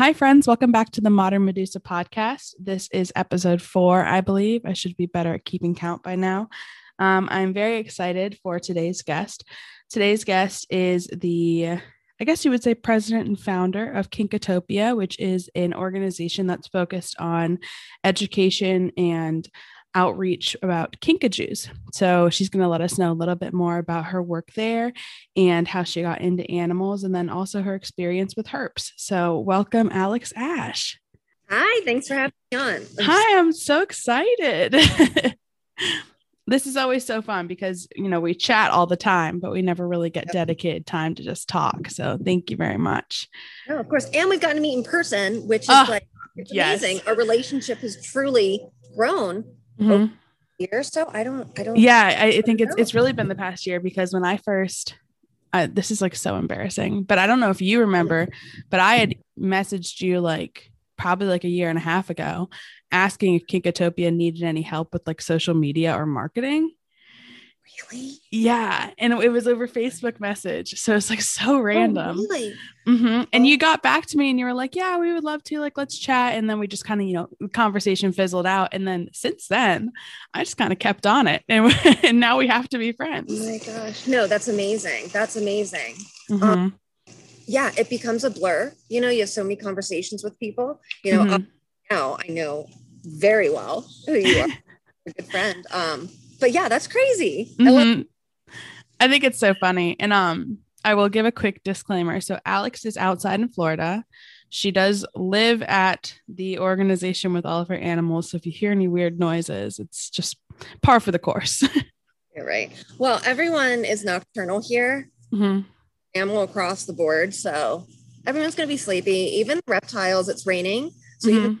Hi, friends. Welcome back to the Modern Medusa podcast. This is episode four, I believe. I should be better at keeping count by now. Um, I'm very excited for today's guest. Today's guest is the, I guess you would say, president and founder of Kinkatopia, which is an organization that's focused on education and outreach about kinkajous. So she's going to let us know a little bit more about her work there and how she got into animals and then also her experience with herps. So welcome, Alex Ash. Hi, thanks for having me on. Hi, I'm so excited. this is always so fun because you know we chat all the time but we never really get dedicated time to just talk so thank you very much oh, of course and we've gotten to meet in person which is oh, like it's amazing yes. our relationship has truly grown mm-hmm. year so i don't i don't yeah i, I think it's it's really been the past year because when i first uh, this is like so embarrassing but i don't know if you remember but i had messaged you like probably like a year and a half ago asking if kinkatopia needed any help with like social media or marketing Really? Yeah. And it, was over Facebook message. So it's like so oh, random. Oh, really? Mm-hmm. And you got back to me and you were like, yeah, we would love to. Like, let's chat. And then we just kind of, you know, conversation fizzled out. And then since then, I just kind of kept on it. And, and now we have to be friends. Oh my gosh. No, that's amazing. That's amazing. Mm-hmm. Um, yeah, it becomes a blur. You know, you have so many conversations with people. You know, mm-hmm. now I know very well who you are, a good friend. Um, but yeah, that's crazy. Mm-hmm. I, love- I think it's so funny. And um, I will give a quick disclaimer. So Alex is outside in Florida. She does live at the organization with all of her animals. So if you hear any weird noises, it's just par for the course. You're right. Well, everyone is nocturnal here. Mm-hmm. Animal across the board. So everyone's going to be sleepy. Even reptiles, it's raining. So mm-hmm. even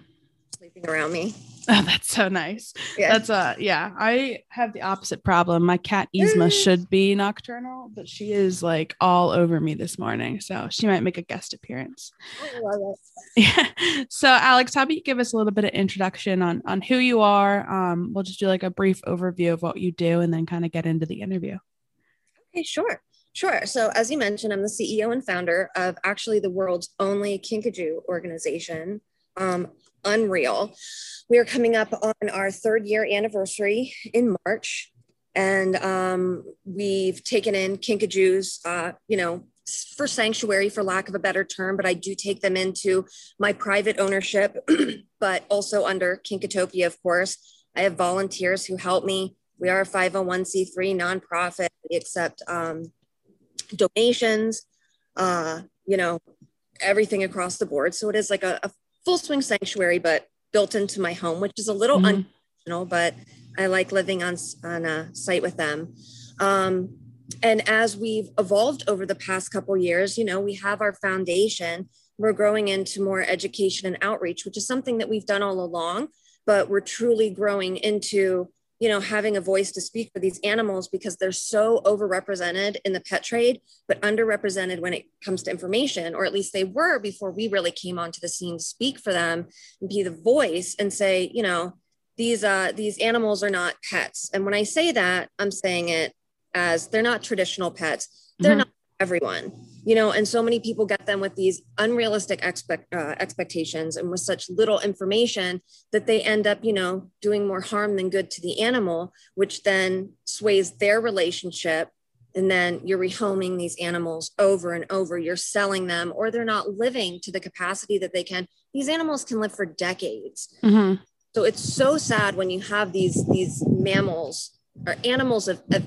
sleeping around me. Oh, that's so nice. Yeah. That's uh yeah. I have the opposite problem. My cat mm. should be nocturnal, but she is like all over me this morning. So she might make a guest appearance. I love it. Yeah. So Alex, how about you give us a little bit of introduction on on who you are? Um, we'll just do like a brief overview of what you do and then kind of get into the interview. Okay, sure. Sure. So, as you mentioned, I'm the CEO and founder of actually the world's only Kinkajou organization. Um, unreal. We are coming up on our third year anniversary in March, and um, we've taken in kinkajous, uh, you know, for sanctuary, for lack of a better term, but I do take them into my private ownership, but also under Kinkatopia, of course. I have volunteers who help me. We are a 501c3 nonprofit. We accept um, donations, uh, you know, everything across the board. So it is like a, a full swing sanctuary, but built into my home, which is a little mm-hmm. unconventional, but I like living on, on a site with them. Um, and as we've evolved over the past couple years, you know, we have our foundation. We're growing into more education and outreach, which is something that we've done all along, but we're truly growing into you know having a voice to speak for these animals because they're so overrepresented in the pet trade but underrepresented when it comes to information or at least they were before we really came onto the scene to speak for them and be the voice and say you know these uh these animals are not pets and when i say that i'm saying it as they're not traditional pets they're mm-hmm. not everyone you know and so many people get them with these unrealistic expect, uh, expectations and with such little information that they end up you know doing more harm than good to the animal which then sways their relationship. And then you're rehoming these animals over and over. You're selling them or they're not living to the capacity that they can. These animals can live for decades. Mm-hmm. so it's so sad when you have these these mammals or animals of, of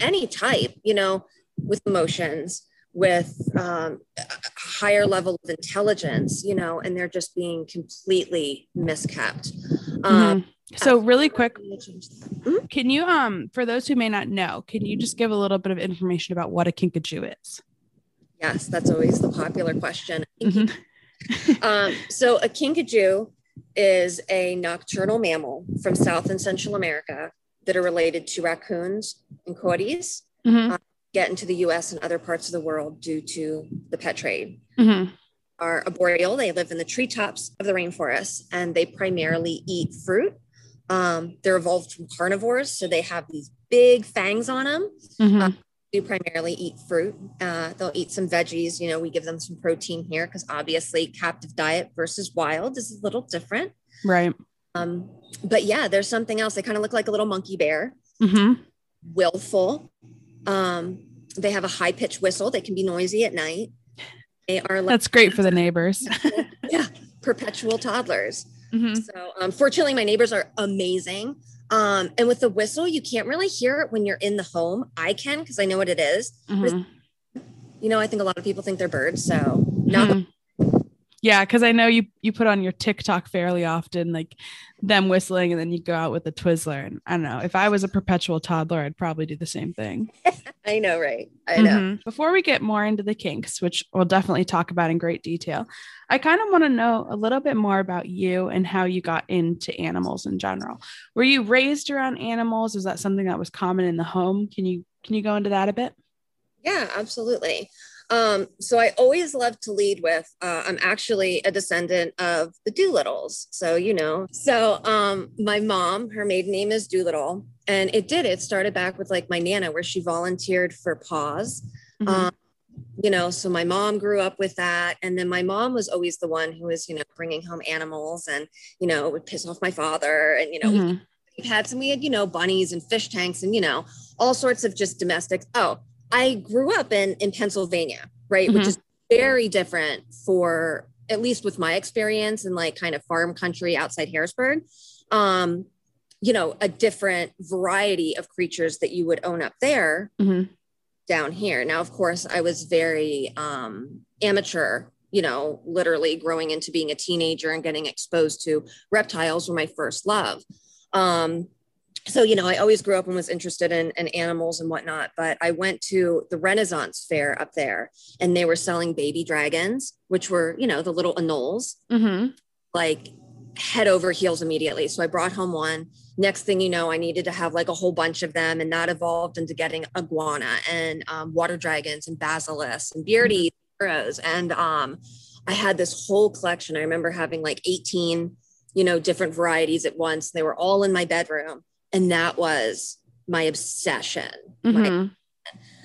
any type you know with emotions with um, a higher level of intelligence you know and they're just being completely miskept um, mm-hmm. so really quick mm-hmm. can you um for those who may not know can you just give a little bit of information about what a kinkajou is yes that's always the popular question mm-hmm. um, so a kinkajou is a nocturnal mammal from south and central america that are related to raccoons and coyotes mm-hmm. um, get into the US and other parts of the world due to the pet trade. Mm-hmm. Are arboreal, they live in the treetops of the rainforest and they primarily eat fruit. Um, they're evolved from carnivores, so they have these big fangs on them. Mm-hmm. Uh, do primarily eat fruit. Uh, they'll eat some veggies. You know, we give them some protein here because obviously captive diet versus wild is a little different. Right. Um, but yeah, there's something else. They kind of look like a little monkey bear. Mm-hmm. Willful. Um, they have a high pitched whistle. They can be noisy at night. They are like, That's great for the neighbors. yeah, perpetual toddlers. Mhm. So, um, fortunately, my neighbors are amazing. Um, and with the whistle, you can't really hear it when you're in the home. I can because I know what it is. Mhm. You know, I think a lot of people think they're birds. So, Mhm. Yeah, because I know you you put on your TikTok fairly often, like them whistling, and then you go out with a Twizzler. And I don't know if I was a perpetual toddler, I'd probably do the same thing. I know, right? I know. Mhm. Before we get more into the kinks, which we'll definitely talk about in great detail, I kind of want to know a little bit more about you and how you got into animals in general. Were you raised around animals? Is that something that was common in the home? Can you can you go into that a bit? Yeah, absolutely. Um, so I always love to lead with uh, I'm actually a descendant of the Doolittles. So, you know, so um, my mom, her maiden name is Doolittle, and it did. It started back with like my Nana, where she volunteered for Paws. Mhm. Um, you know, so my mom grew up with that. And then my mom was always the one who was, you know, bringing home animals and, you know, would piss off my father. And, you know, Mhm. we had some, we had, you know, bunnies and fish tanks and, you know, all sorts of just domestics. Oh, I grew up in, in Pennsylvania, right? Which Mhm. is very different for, at least with my experience in like kind of farm country outside Harrisburg. Um, you know, a different variety of creatures that you would own up there Mhm. down here. Now, of course, I was very um, amateur, you know, literally growing into being a teenager and getting exposed to reptiles were my first love. Um, so, you know, I always grew up and was interested in, in animals and whatnot, but I went to the Renaissance fair up there and they were selling baby dragons, which were, you know, the little anoles Mhm. like head over heels immediately. So I brought home one. Next thing you know, I needed to have like a whole bunch of them, and that evolved into getting iguana and um, water dragons and basilisks and beardy sparrows. And um, I had this whole collection. I remember having like 18, you know, different varieties at once. They were all in my bedroom, and that was my obsession. My Mhm.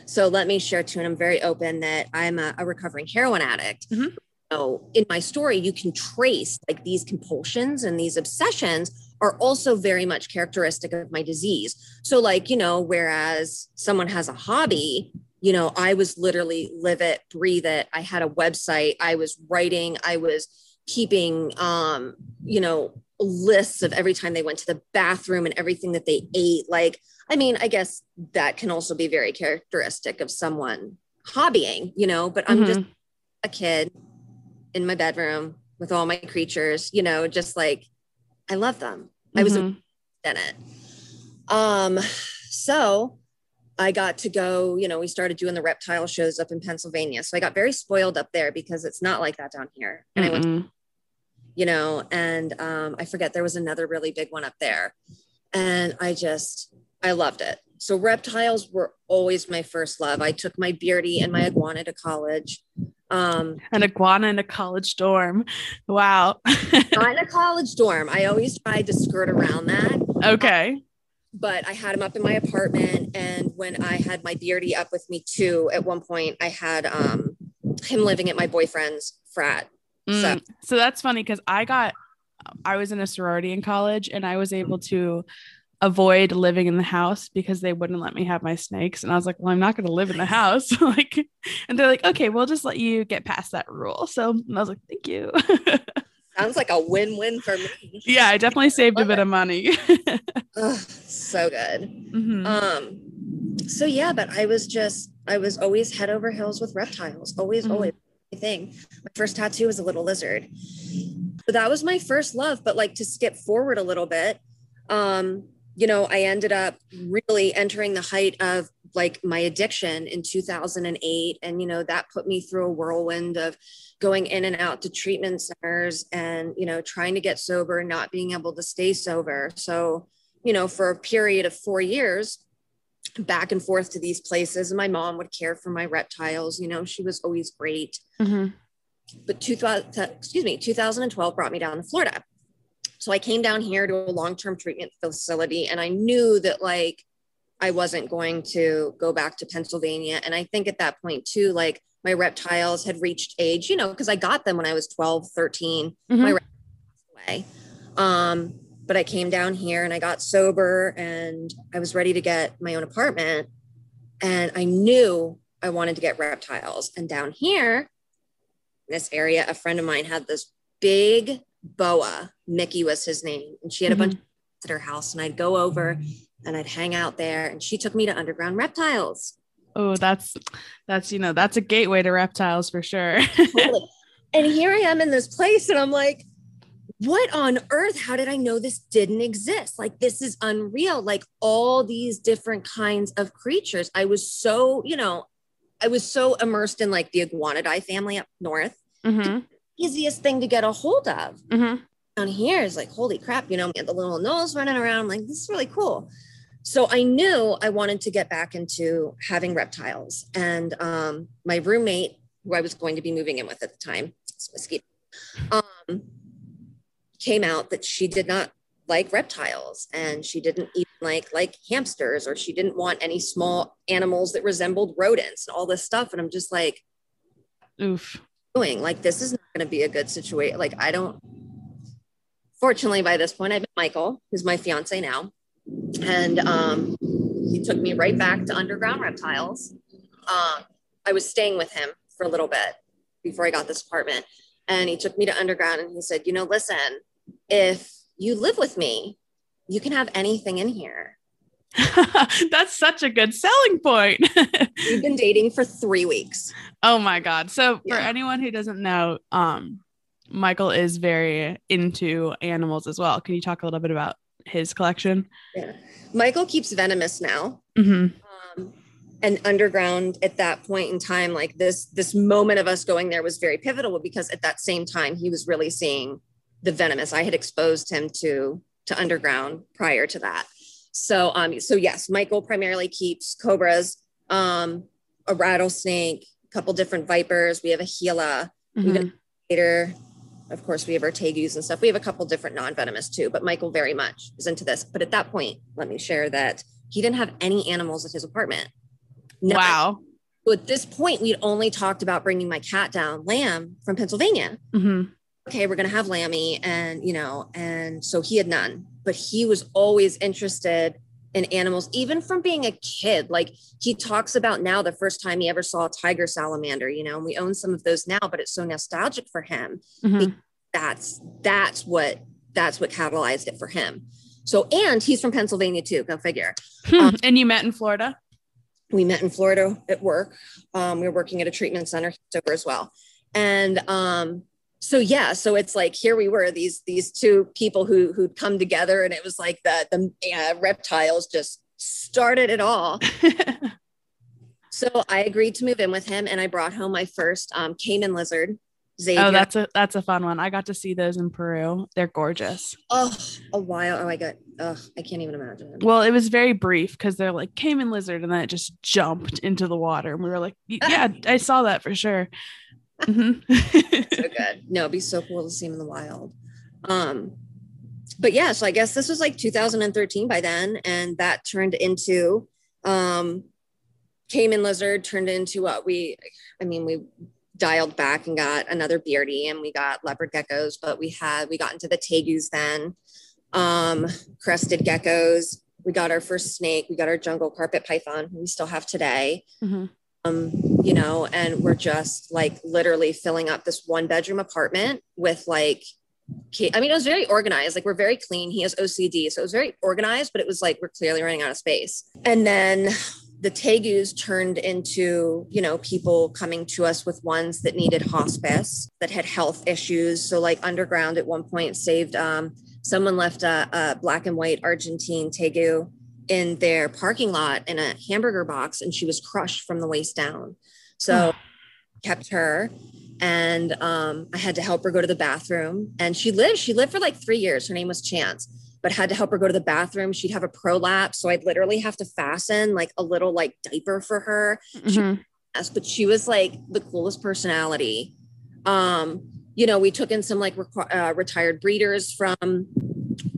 so let me share too, and I'm very open that I'm a, a recovering heroin addict. Mhm. So in my story, you can trace like these compulsions and these obsessions are also very much characteristic of my disease. So, like, you know, whereas someone has a hobby, you know, I was literally live it, breathe it. I had a website, I was writing, I was keeping um, you know, lists of every time they went to the bathroom and everything that they ate. Like, I mean, I guess that can also be very characteristic of someone hobbying, you know, but I'm just Mhm. a kid in my bedroom with all my creatures, you know, just like I love them. I was Mhm. in it. Um, so I got to go, you know, we started doing the reptile shows up in Pennsylvania. So I got very spoiled up there because it's not like that down here. And I went. You know, and um, I forget there was another really big one up there. And I just, I loved it. So reptiles were always my first love. I took my beardy and my iguana to college. Um, An iguana in a college dorm. Wow. not in a college dorm. I always tried to skirt around that, okay. but I had him up in my apartment. And when I had my beardy up with me too, at one point I had um, him living at my boyfriend's frat. Mm. So- So that's funny because I got, I was in a sorority in college and I was able to avoid living in the house because they wouldn't let me have my snakes. And I was like, well, I'm not going to live in the house. like, and they're like, okay, we'll just let you get past that rule. So I was like, thank you. Sounds like a win-win for me. yeah, I definitely saved a bit it. of money. Ugh, so good. Mhm. Um, so yeah, but I was just I was always head over heels with reptiles. Always, Mhm. always thing. My first tattoo was a little lizard. But that was my first love. But like to skip forward a little bit, um, you know, I ended up really entering the height of like my addiction in 2008. And, you know, that put me through a whirlwind of going in and out to treatment centers and, you know, trying to get sober and not being able to stay sober. So, you know, for a period of four years, back and forth to these places. And my mom would care for my reptiles. You know, she was always great. Mhm. But 2000, excuse me, 2012 brought me down to Florida. So I came down here to a long term treatment facility and I knew that, like, I wasn't going to go back to Pennsylvania. And I think at that point, too, like my reptiles had reached age, you know, because I got them when I was 12, 13. Mhm. My reptiles away. Um, but I came down here and I got sober and I was ready to get my own apartment. And I knew I wanted to get reptiles. And down here, in this area, a friend of mine had this big boa. Mickey was his name. And she had a mm-hmm. bunch of at her house. And I'd go over and I'd hang out there. And she took me to underground reptiles. Oh, that's that's you know that's a gateway to reptiles for sure. Totally. and here I am in this place, and I'm like, what on earth? How did I know this didn't exist? Like, this is unreal. Like, all these different kinds of creatures. I was so, you know, I was so immersed in like the iguanidae family up north. Mm-hmm. Easiest thing to get a hold of. hmm Down here is like, holy crap, you know, had the little nose running around. I'm like, this is really cool. So I knew I wanted to get back into having reptiles. And um, my roommate, who I was going to be moving in with at the time, it's Mosquito, um, came out that she did not like reptiles and she didn't even like like hamsters or she didn't want any small animals that resembled rodents and all this stuff. And I'm just like, Oof. doing like this is not going to be a good situation. Like I don't. Fortunately, by this point, I met Michael, who's my fiance now, and um, he took me right back to underground reptiles. Um, I was staying with him for a little bit before I got this apartment, and he took me to underground and he said, "You know, listen, if you live with me, you can have anything in here." that's such a good selling point. We've been dating for three weeks. oh my god. So for anyone who doesn't know, um Michael is very into animals as well. Can you talk a little bit about his collection? Yeah. Michael keeps venomous now. hmm um, and underground at that point in time like this this moment of us going there was very pivotal because at that same time he was really seeing the venomous. I had exposed him to to underground prior to that. So um so yes michael primarily keeps cobras um a rattlesnake a couple different vipers. We have a gila. Mhm. gator of course we have our tegus and stuff. We have a couple different non-venomous too but michael very much is into this. But at that point let me share that he didn't have any animals at his apartment. None. Wow. So at this point we'd only talked about bringing my cat down lamb from pennsylvania. Hmm okay we're going to have lammy and you know and so he had none but he was always interested in animals even from being a kid. Like he talks about now the first time he ever saw a tiger salamander you know and we own some of those now but it's so nostalgic for him. Hmm that's that's what that's what catalyzed it for him. So and he's from pennsylvania too go figure. Hmm. and you met in Florida? we met in florida at work. Um, we were working at a treatment center sober as well. And um, so yeah so it's like here we were these these two people who who'd come together and it was like the the uh, reptiles just started it all so i agreed to move in with him and i brought home my first um, caiman lizard Xavier. oh, that's a that's a fun one. I got to see those in Peru. They're gorgeous. oh a while oh i got oh i can't even imagine Well, it was very brief because they're like caiman lizard, and then it just jumped into the water, and we were like, "Yeah, I saw that for sure." Mhm. so good. No, it'd be so cool to see him in the wild. Um, but yeah, so I guess this was like 2013 by then, and that turned into um, Caiman lizard turned into what we, I mean, we dialed back and got another beardy, and we got leopard geckos, but we had we got into the tegus then, um, crested geckos. We got our first snake. We got our jungle carpet python. We still have today Mhm. Um, you know, and we're just like literally filling up this one bedroom apartment with like, I mean, it was very organized. Like we're very clean. He has OCD, so it was very organized, but it was like we're clearly running out of space. And then the Tegus turned into, you know, people coming to us with ones that needed hospice, that had health issues. So like Underground at one point saved, um, someone left a, a black and white Argentine Tegu in their parking lot in a hamburger box and she was crushed from the waist down. So kept her and um, I had to help her go to the bathroom. And she lived, she lived for like three years. Her name was Chance, but had to help her go to the bathroom. She'd have a prolapse. So I'd literally have to fasten like a little like diaper for her. Mhm. Yes, but she was like the coolest personality. Um, you know, we took in some like requ- uh, retired breeders from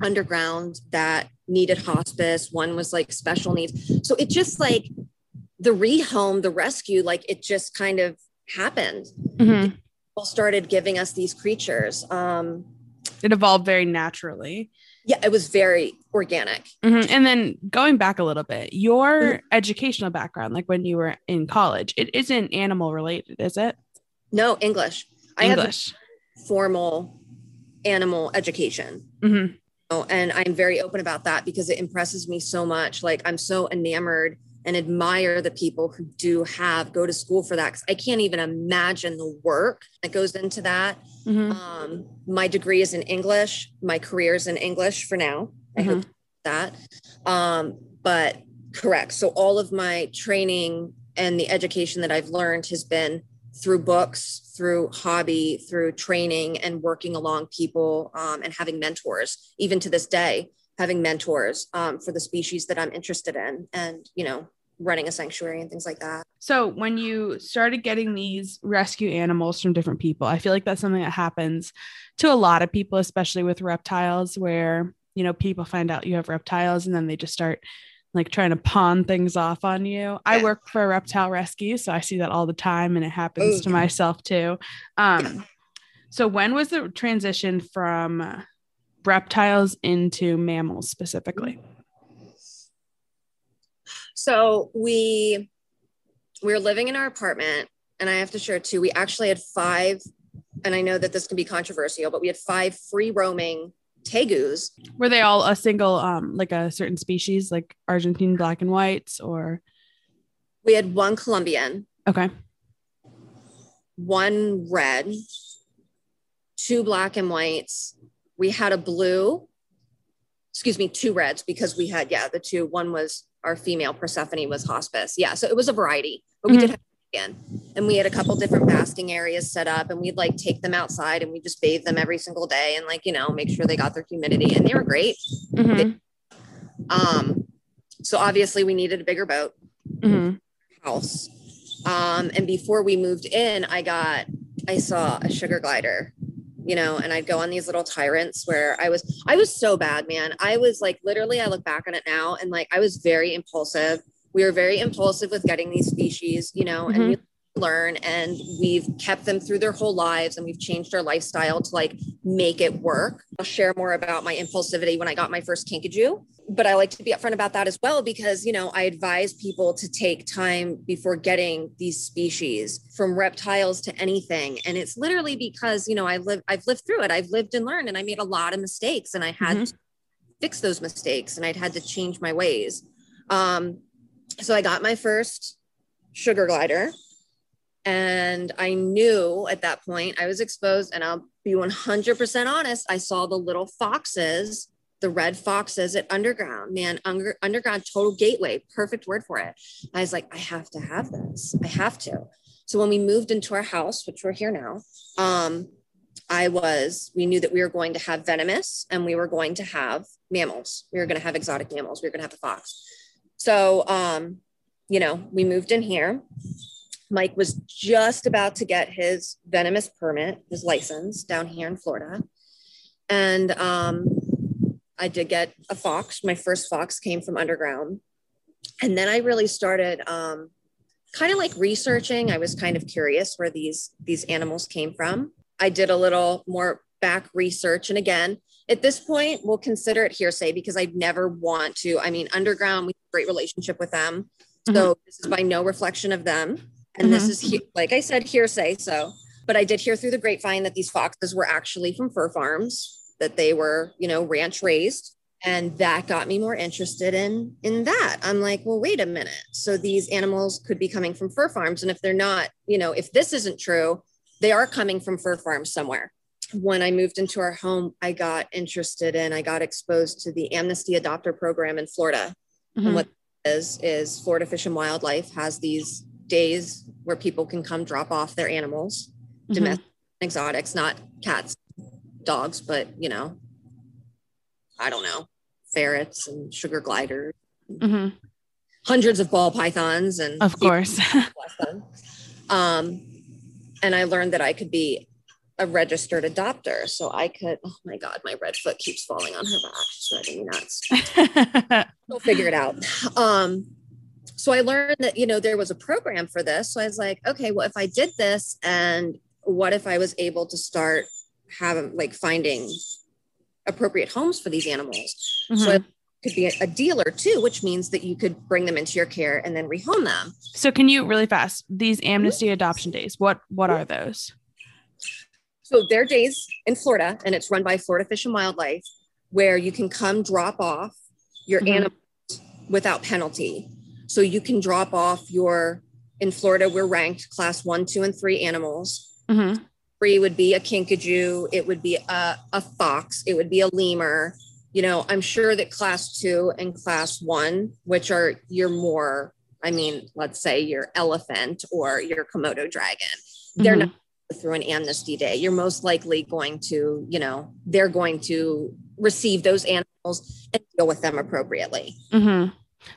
underground that needed hospice, one was like special needs. So it just like the rehome, the rescue, like it just kind of happened. Mhm. People started giving us these creatures. Um, It evolved very naturally. yeah, it was very organic. Mhm. And then going back a little bit, your Mhm. educational background, like when you were in college, it isn't animal related, is it? No English. I have English. formal animal education. Mhm. Oh, and I'm very open about that because it impresses me so much. Like I'm so enamored and admire the people who do have go to school for that because I can't even imagine the work that goes into that. Mhm. Um, my degree is in English. My career is in English for now. I Mhm. hope that. Um, but correct. So all of my training and the education that I've learned has been through books, through hobby, through training and working along people um, and having mentors, even to this day, having mentors um, for the species that I'm interested in and, you know, running a sanctuary and things like that. So when you started getting these rescue animals from different people, I feel like that's something that happens to a lot of people, especially with reptiles, where you know people find out you have reptiles and then they just start like trying to pawn things off on you. I work for a reptile rescue, so I see that all the time, and it happens Oh, to myself too. Um, So when was the transition from reptiles into mammals specifically? So we we were living in our apartment, and I have to share too. We actually had five, and I know that this can be controversial, but we had five free roaming tegus. Were they all a single, um, like a certain species, like Argentine black and whites, or We had one Colombian, okay, one red, two black and whites. We had a blue, excuse me, two reds because we had, yeah, the two. One was our female Persephone was hospice. Yeah, so it was a variety, but we Mhm. did have again. And we had a couple different basking areas set up and we'd like take them outside and we just bathe them every single day and like, you know, make sure they got their humidity and they were great. Mhm, Um, so obviously we needed a bigger boat. mhm, house. Um, and before we moved in, I got, I saw a sugar glider, you know, and I'd go on these little tyrants where I was, I was so bad, man. I was like, literally, I look back on it now and like, I was very impulsive. We were very impulsive with getting these species, you know, and we learn and we've kept them through their whole lives and we've changed our lifestyle to like make it work. I'll share more about my impulsivity when I got my first kinkajou, but I like to be upfront about that as well because, you know, I advise people to take time before getting these species from reptiles to anything. And it's literally because, you know, I live, I've lived through it. I've lived and learned and I made a lot of mistakes and I had Mhm. to fix those mistakes and I'd had to change my ways. Um, so I got my first sugar glider and I knew at that point I was exposed, and I'll be 100% honest. I saw the little foxes, the red foxes at Underground, man, under, Underground Total Gateway, perfect word for it. I was like, I have to have this. I have to. So when we moved into our house, which we're here now, um, I was, we knew that we were going to have venomous and we were going to have mammals. We were going to have exotic mammals. We were going to have a fox. So, um, you know, we moved in here. Mike was just about to get his venomous permit, his license down here in Florida. And um, I did get a fox. My first fox came from underground. And then I really started um, kind of like researching. I was kind of curious where these these animals came from. I did a little more back research. And again, at this point, we'll consider it hearsay because I'd never want to. I mean, underground, we have a great relationship with them. So this is by no reflection of them. And this is, he- like I said, hearsay. So, but I did hear through the grapevine that these foxes were actually from fur farms, that they were, you know, ranch raised. And that got me more interested in in that. I'm like, well, wait a minute. So these animals could be coming from fur farms. And if they're not, you know, if this isn't true, they are coming from fur farms somewhere. When I moved into our home, I got interested in, I got exposed to the Amnesty Adopter Program in Florida Mhm. what is is Florida Fish and Wildlife has these days where people can come drop off their animals, Mhm. domestic exotics, not cats, dogs, but you know, I don't know, ferrets and sugar gliders, Mhm. hundreds of ball pythons, and Of course. Um, and I learned that I could be a registered adopter. So I could, oh my God, my red foot keeps falling on her back. It's driving me nuts. we'll figure it out. Um, so I learned that, you know, there was a program for this. So I was like, okay, well, if I did this and what if I was able to start having like finding appropriate homes for these animals? Mm-hmm. So I could be a dealer too, which means that you could bring them into your care and then rehome them. So can you really fast these amnesty adoption days? What what are those? So there are days in Florida, and it's run by Florida Fish and Wildlife, where you can come drop off your mm-hmm. animals without penalty. So you can drop off your in Florida, we're ranked class one, two, and three animals. Mm-hmm. Three would be a kinkajou, it would be a, a fox, it would be a lemur. You know, I'm sure that class two and class one, which are your more, I mean, let's say your elephant or your Komodo dragon, they're mm-hmm. not through an amnesty day you're most likely going to you know they're going to receive those animals and deal with them appropriately mm-hmm.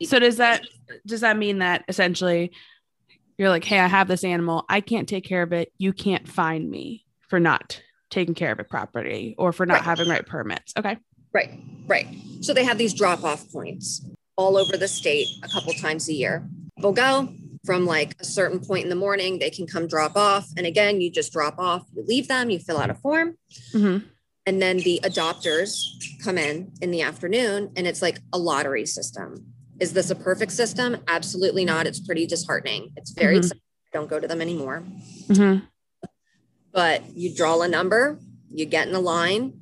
So does that does that mean that essentially you're like hey i have this animal i can't take care of it you can't find me for not taking care of it properly or for not right. having right permits okay right right so they have these drop off points all over the state a couple times a year they'll go from like a certain point in the morning, they can come drop off. And again, you just drop off, you leave them, you fill out a form. Mm-hmm. And then the adopters come in in the afternoon and it's like a lottery system. Is this a perfect system? Absolutely not. It's pretty disheartening. It's very, mm-hmm. don't go to them anymore. Mm-hmm. But you draw a number, you get in a line,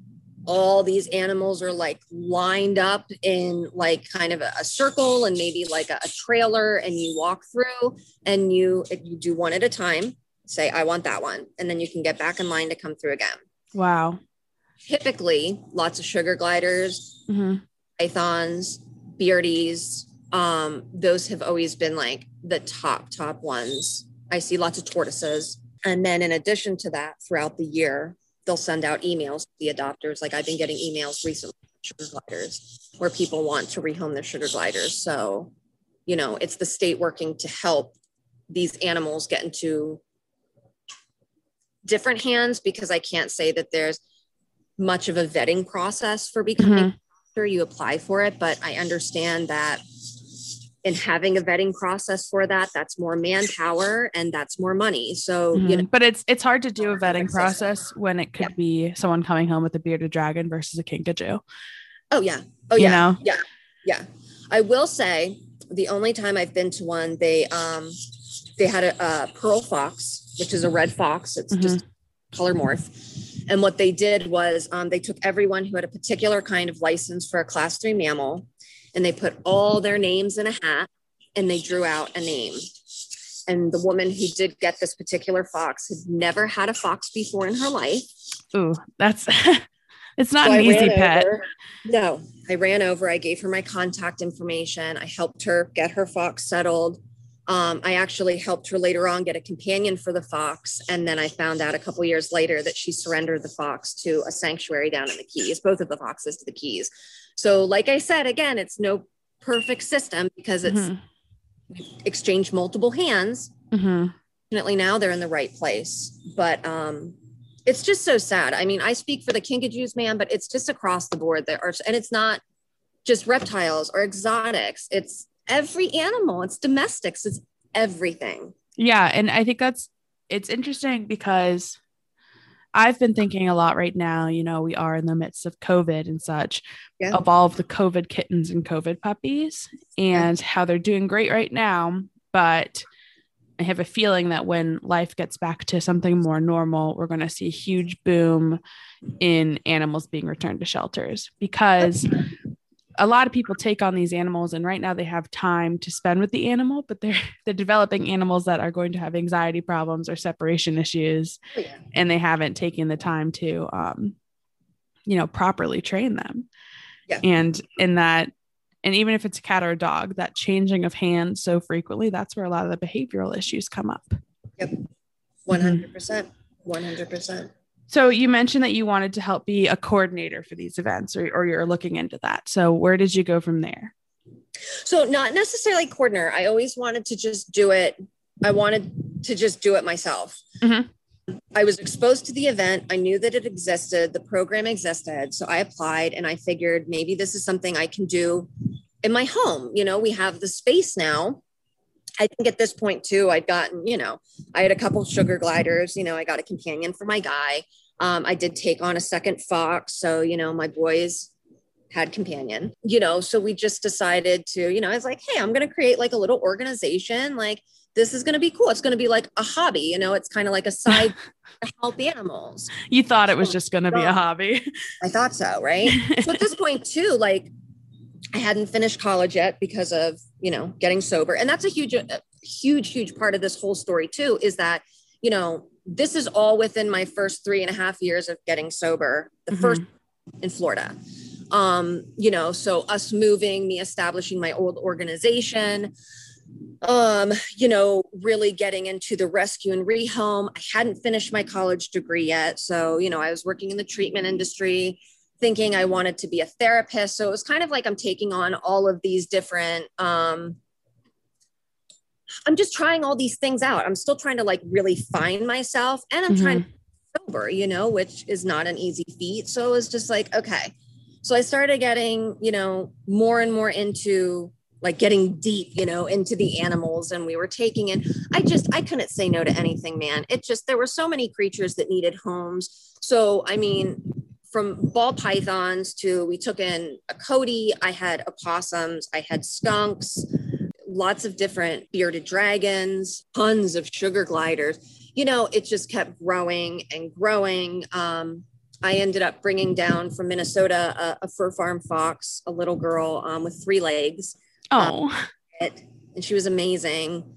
all these animals are like lined up in like kind of a, a circle and maybe like a, a, trailer and you walk through and you you do one at a time say i want that one and then you can get back in line to come through again wow typically lots of sugar gliders mm-hmm. pythons beardies um those have always been like the top top ones i see lots of tortoises and then in addition to that throughout the year they'll send out emails to the adopters. Like I've been getting emails recently, sugar gliders, where people want to rehome their sugar gliders. So, you know, it's the state working to help these animals get into different hands because I can't say that there's much of a vetting process for becoming mm-hmm. You apply for it, but I understand that in having a vetting process for that that's more manpower and that's more money. So mm-hmm. you know but it's it's hard to do a vetting process when it could yeah. be someone coming home with a bearded dragon versus a kinkajou. Oh yeah. Oh yeah. know? yeah. Yeah. I will say the only time i've been to one they um they had a, a pearl fox which is a red fox. It's mm-hmm. just color morph and what they did was um, they took everyone who had a particular kind of license for a class three mammal and they put all their names in a hat and they drew out a name. And the woman who did get this particular fox had never had a fox before in her life. Ooh, that's it's not so an easy pet. Over. No, I ran over. I gave her my contact information. I helped her get her fox settled. Um, I actually helped her later on get a companion for the fox. And then I found out a couple years later that she surrendered the fox to a sanctuary down in the Keys, both of the foxes to the Keys. So, like I said, again, it's no perfect system because it's mm-hmm. exchanged multiple hands. Mm-hmm. Fortunately, now they're in the right place. But um, it's just so sad. I mean, I speak for the kinkajous, man, but it's just across the board there are, and it's not just reptiles or exotics. It's every animal. It's domestics. It's everything. Yeah, and I think that's it's interesting because I've been thinking a lot right now, you know, we are in the midst of COVID and such, yeah. of all of the COVID kittens and COVID puppies and yeah. how they're doing great right now. But I have a feeling that when life gets back to something more normal, we're going to see a huge boom in animals being returned to shelters because a lot of people take on these animals and right now they have time to spend with the animal but they're they're developing animals that are going to have anxiety problems or separation issues oh, yeah. and they haven't taken the time to um you know properly train them. Yeah. and in that and even if it's a cat or a dog that changing of hands so frequently that's where a lot of the behavioral issues come up. Yep. 100% 100% so you mentioned that you wanted to help be a coordinator for these events or, or you're looking into that. So where did you go from there? So not necessarily coordinator. I always wanted to just do it. I wanted to just do it myself. Mm-hmm. I was exposed to the event. I knew that it existed, the program existed. So I applied and I figured maybe this is something I can do in my home. You know, we have the space now. I think at this point too, I'd gotten, you know, I had a couple sugar gliders, you know, I got a companion for my guy. Um, I did take on a second fox. So, you know, my boys had companion, you know, so we just decided to, you know, I was like, hey, I'm going to create like a little organization. Like, this is going to be cool. It's going to be like a hobby, you know, it's kind of like a side to help animals. You thought it was just going to be a hobby. I thought so, right? so at this point, too, like I hadn't finished college yet because of, you know, getting sober. And that's a huge, a huge, huge part of this whole story, too, is that, you know, this is all within my first three and a half years of getting sober, the mm-hmm. first in Florida. Um, you know, so us moving, me establishing my old organization, um, you know, really getting into the rescue and rehome. I hadn't finished my college degree yet. So, you know, I was working in the treatment industry, thinking I wanted to be a therapist. So it was kind of like I'm taking on all of these different, um, I'm just trying all these things out. I'm still trying to like really find myself and I'm mm-hmm. trying to sober, you know, which is not an easy feat. So it was just like, okay. So I started getting, you know, more and more into like getting deep, you know, into the animals. And we were taking in, I just, I couldn't say no to anything, man. It just, there were so many creatures that needed homes. So, I mean, from ball pythons to we took in a coati, I had opossums, I had skunks, lots of different bearded dragons, tons of sugar gliders. You know, it just kept growing and growing. Um, I ended up bringing down from Minnesota a, a fur farm fox, a little girl um, with three legs. Oh, um, and she was amazing.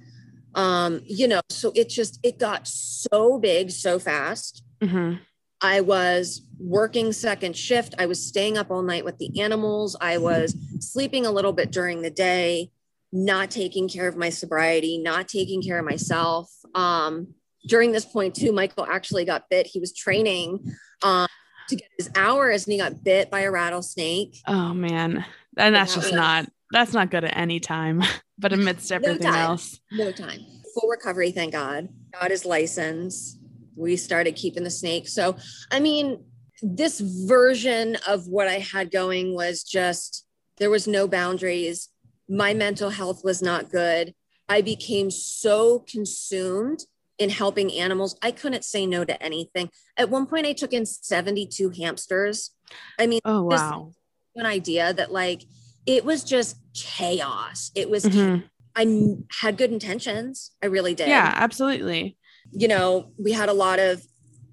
Um, you know, so it just it got so big so fast. Mm-hmm. I was working second shift. I was staying up all night with the animals. I was sleeping a little bit during the day, not taking care of my sobriety, not taking care of myself. Um, during this point, too, Michael actually got bit. He was training um, to get his hours and he got bit by a rattlesnake. Oh, man. And that's just not that's not good at any time, but amidst everything no else. No time. Full recovery, thank God. Got his license. We started keeping the snake. So, I mean, this version of what I had going was just there was no boundaries. My mental health was not good. I became so consumed in helping animals. I couldn't say no to anything. At one point, I took in 72 hamsters. I mean, oh, wow. An idea that, like, it was just chaos. It was, mm-hmm. I had good intentions. I really did. Yeah, absolutely. You know, we had a lot of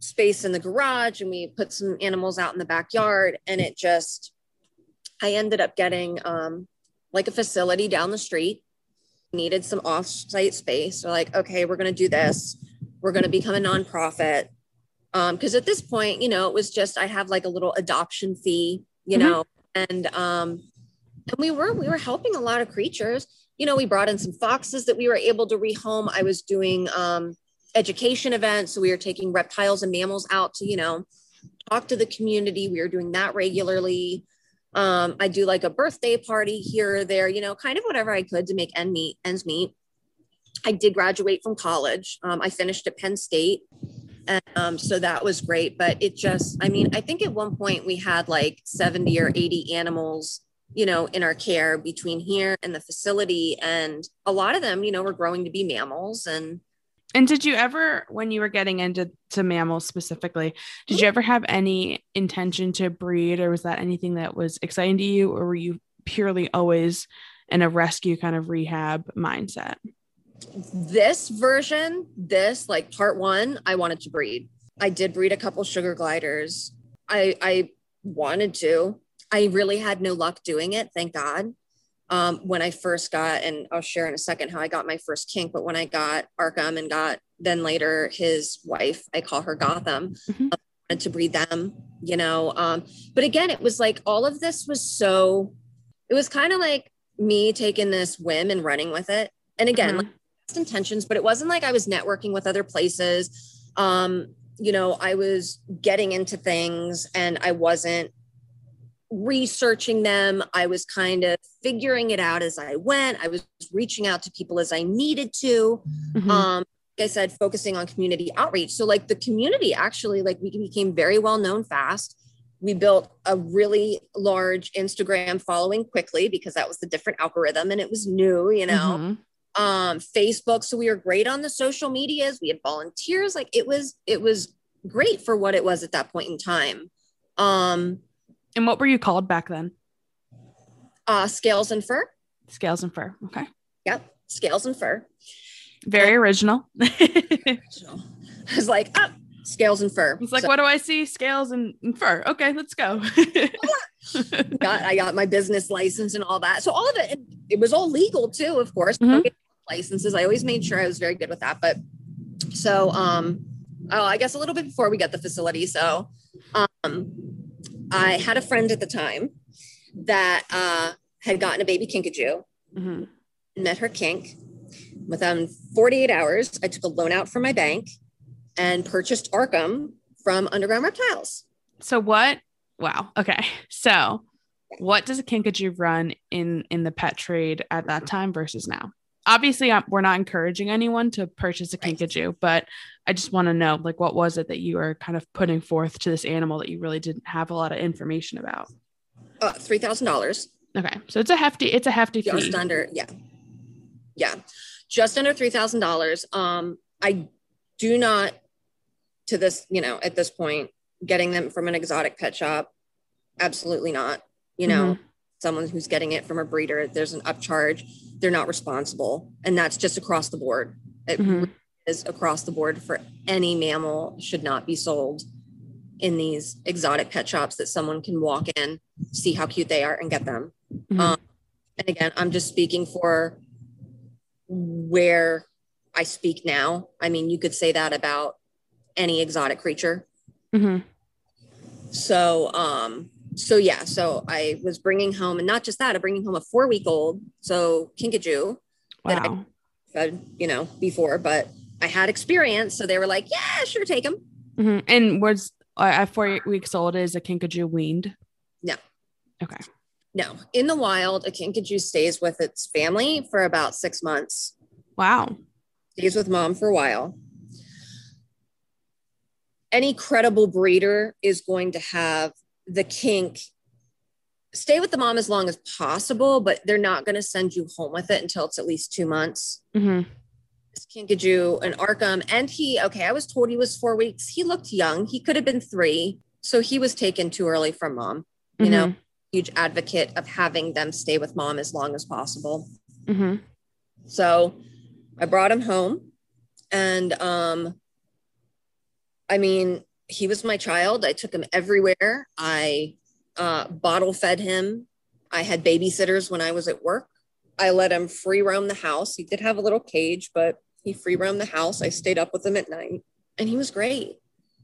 space in the garage and we put some animals out in the backyard and it just, I ended up getting um, like a facility down the street, needed some off-site space. So like, okay, we're going to do this. We're going to become a nonprofit. Um, cause at this point, you know, it was just, I have like a little adoption fee, you mm-hmm. know, and um, and we were we were helping a lot of creatures you know we brought in some foxes that we were able to rehome i was doing um, education events. So we were taking reptiles and mammals out to you know talk to the community. We were doing that regularly. Um, i do like a birthday party here or there you know kind of whatever i could to make end meet ends meet. I did graduate from college. Um, i finished at penn state. And, um, so that was great but it just i mean i think at one point we had like 70 or 80 animals you know, in our care between here and the facility. And a lot of them, you know, were growing to be mammals. And and did you ever, when you were getting into to mammals specifically, did you mm-hmm. ever have any intention to breed, or was that anything that was exciting to you, or were you purely always in a rescue kind of rehab mindset? This version, this like part one, I wanted to breed. I did breed a couple sugar gliders. I I wanted to. I really had no luck doing it, thank God. Um, when I first got, and I'll share in a second how I got my first kink, but when I got Arkham and got then later his wife, I call her Gotham, mm-hmm. um, wanted to breed them, you know. Um, but again, it was like all of this was so, it was kind of like me taking this whim and running with it. And again, mm-hmm. like, intentions, but it wasn't like I was networking with other places. Um, you know, I was getting into things and I wasn't researching them. I was kind of figuring it out as I went. I was reaching out to people as I needed to. Mm-hmm. Um, like I said, focusing on community outreach. So like the community actually, like we became very well known fast. We built a really large Instagram following quickly because that was the different algorithm and it was new, you know. Mm-hmm. Um, Facebook. So we were great on the social medias. We had volunteers. Like it was, it was great for what it was at that point in time. Um, and what were you called back then? Uh, scales and fur. Scales and fur. Okay. Yep. Scales and fur. Very original. I was like, ah, scales and fur. It's like, so, what do I see? Scales and, and fur. Okay, let's go. got, I got my business license and all that. So all of it, it was all legal too, of course. Mm-hmm. Licenses. I always made sure I was very good with that. But so, um, oh, I guess a little bit before we got the facility. So, um, I had a friend at the time that uh, had gotten a baby kinkajou, mm-hmm. met her kink, Within 48 hours, I took a loan out from my bank and purchased Arkham from Underground Reptiles. So what? Wow. Okay. So what does a kinkajou run in in the pet trade at that time versus now? Obviously, I'm, we're not encouraging anyone to purchase a kinkajou, right. but I just want to know, like, what was it that you were kind of putting forth to this animal that you really didn't have a lot of information about? Uh, three thousand dollars. Okay, so it's a hefty, it's a hefty Just fee. under, yeah, yeah just under $3,000. Um, I do not, to this, you know, at this point, getting them from an exotic pet shop, absolutely not. You know, mm-hmm. someone who's getting it from a breeder, there's an upcharge, they're not responsible. And that's just across the board. It mm-hmm. is across the board for any mammal should not be sold in these exotic pet shops that someone can walk in, see how cute they are, and get them. Mm-hmm. Um, and again, I'm just speaking for where I speak now. I mean, you could say that about any exotic creature. Mm-hmm. So, um, so yeah, so I was bringing home, and not just that, I'm bringing home a four week old, so kinkajou wow. that I fed, you know, before, but I had experience, so they were like, "Yeah, sure, take him." Mm-hmm. And was uh, at four weeks old is a kinkajou weaned? No. Okay. No, in the wild, a kinkajou stays with its family for about six months. Wow. Stays with mom for a while. Any credible breeder is going to have the kink stay with the mom as long as possible, but they're not going to send you home with it until it's at least two months. Mm-hmm. Kinkajou and Arkham, and he, okay, I was told he was four weeks. He looked young. He could have been three. So he was taken too early from mom, you mm-hmm. know? huge advocate of having them stay with mom as long as possible. Mm-hmm. So I brought him home and um, I mean, he was my child. I took him everywhere. I uh, bottle fed him. I had babysitters when I was at work. I let him free roam the house. He did have a little cage, but he free roamed the house. I stayed up with him at night and he was great.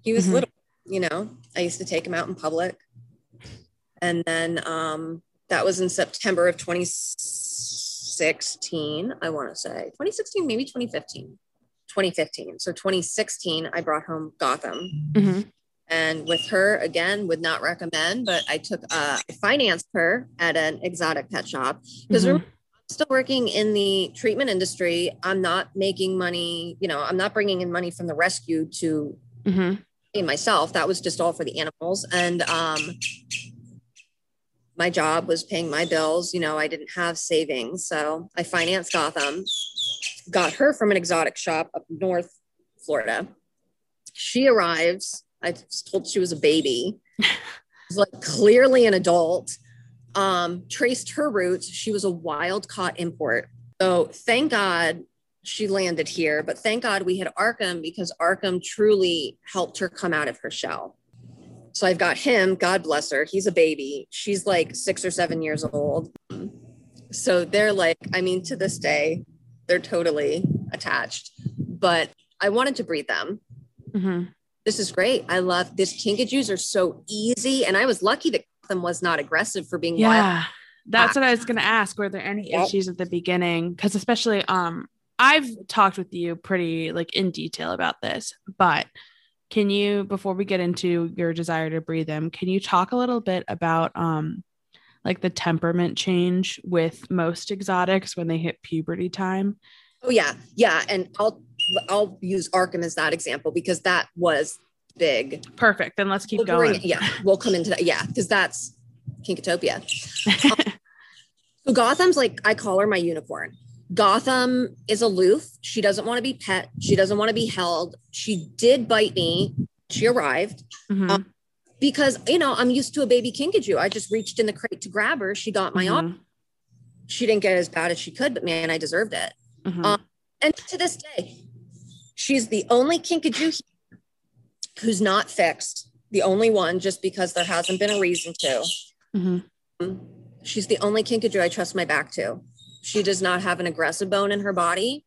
He was mm-hmm. little, you know, I used to take him out in public. And then um, that was in September of 2016, I want to say 2016, maybe 2015. 2015. So 2016, I brought home Gotham. Mm-hmm. And with her, again, would not recommend, but I took, uh, I financed her at an exotic pet shop because mm-hmm. I'm still working in the treatment industry. I'm not making money, you know, I'm not bringing in money from the rescue to mm-hmm. myself. That was just all for the animals. And um, my job was paying my bills. You know, I didn't have savings. So I financed Gotham, got her from an exotic shop up north Florida. She arrives. I was told she was a baby. was like clearly an adult. Um, traced her roots. She was a wild caught import. So thank God she landed here, but thank God we had Arkham because Arkham truly helped her come out of her shell. So I've got him, God bless her. He's a baby. She's like six or seven years old. So they're like, I mean, to this day, they're totally attached. But I wanted to breed them. Mm-hmm. This is great. I love this. Kinkajous are so easy. And I was lucky that them was not aggressive for being yeah. Wild. That's what I was going to ask. Were there any yep. issues at the beginning? Because especially, um, I've talked with you pretty like in detail about this, but can you before we get into your desire to breed them can you talk a little bit about um like the temperament change with most exotics when they hit puberty time oh yeah yeah and i'll I'll use Arkham as that example because that was big. Perfect. Then let's keep We'll going. bring- yeah, we'll come into that. Yeah, because that's Kinkatopia. Um, so Gotham's like I call her my unicorn. Gotham is aloof. She doesn't want to be pet. She doesn't want to be held. She did bite me. She arrived Mhm. Um, because you know I'm used to a baby kinkajou. I just reached in the crate to grab her. She got my arm. Mhm. She didn't get as bad as she could, but man, I deserved it. Mhm. Um, And to this day, she's the only kinkajou who's not fixed. The only one, just because there hasn't been a reason to. Mhm. She's the only kinkajou I trust my back to. She does not have an aggressive bone in her body.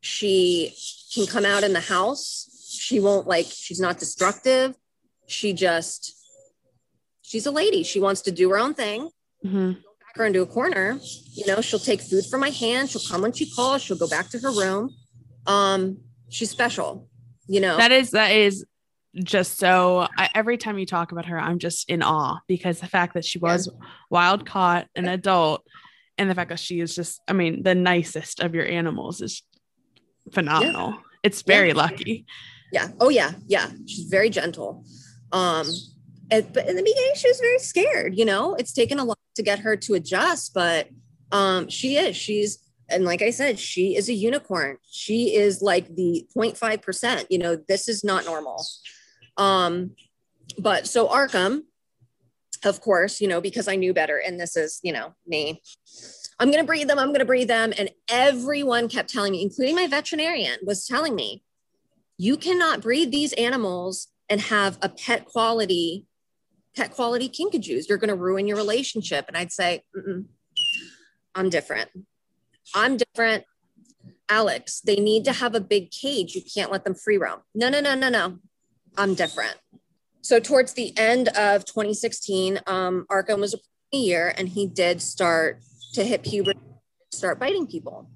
She can come out in the house. She won't like, she's not destructive. She just, she's a lady. She wants to do her own thing. Mhm. Back her into a corner. You know, she'll take food from my hand. She'll come when she calls. She'll go back to her room. Um, she's special. You know, That is that is just so. I, every time you talk about her, I'm just in awe because the fact that she was wild caught, an adult, and the fact that she is just, I mean, the nicest of your animals is phenomenal. It's very Yeah. lucky. yeah. Oh yeah, yeah. She's very gentle. Um, but in the beginning, she was very scared. You know, it's taken a lot to get her to adjust, but um, she is. She's and like I said, she is a unicorn. She is like the 0.5 percent. You know, this is not normal. Um, but so Arkham, of course, you know, because I knew better, and this is, you know, me. I'm gonna breed them. I'm gonna breed them, and everyone kept telling me, including my veterinarian, was telling me, you cannot breed these animals and have a pet quality, pet quality kinkajous. You're gonna ruin your relationship. And I'd say, I'm different. I'm different. Alex, they need to have a big cage. You can't let them free roam. No, no, no, no, no. I'm different. So towards the end of 2016, um, Arkham was a year and he did start to hit puberty, start biting people.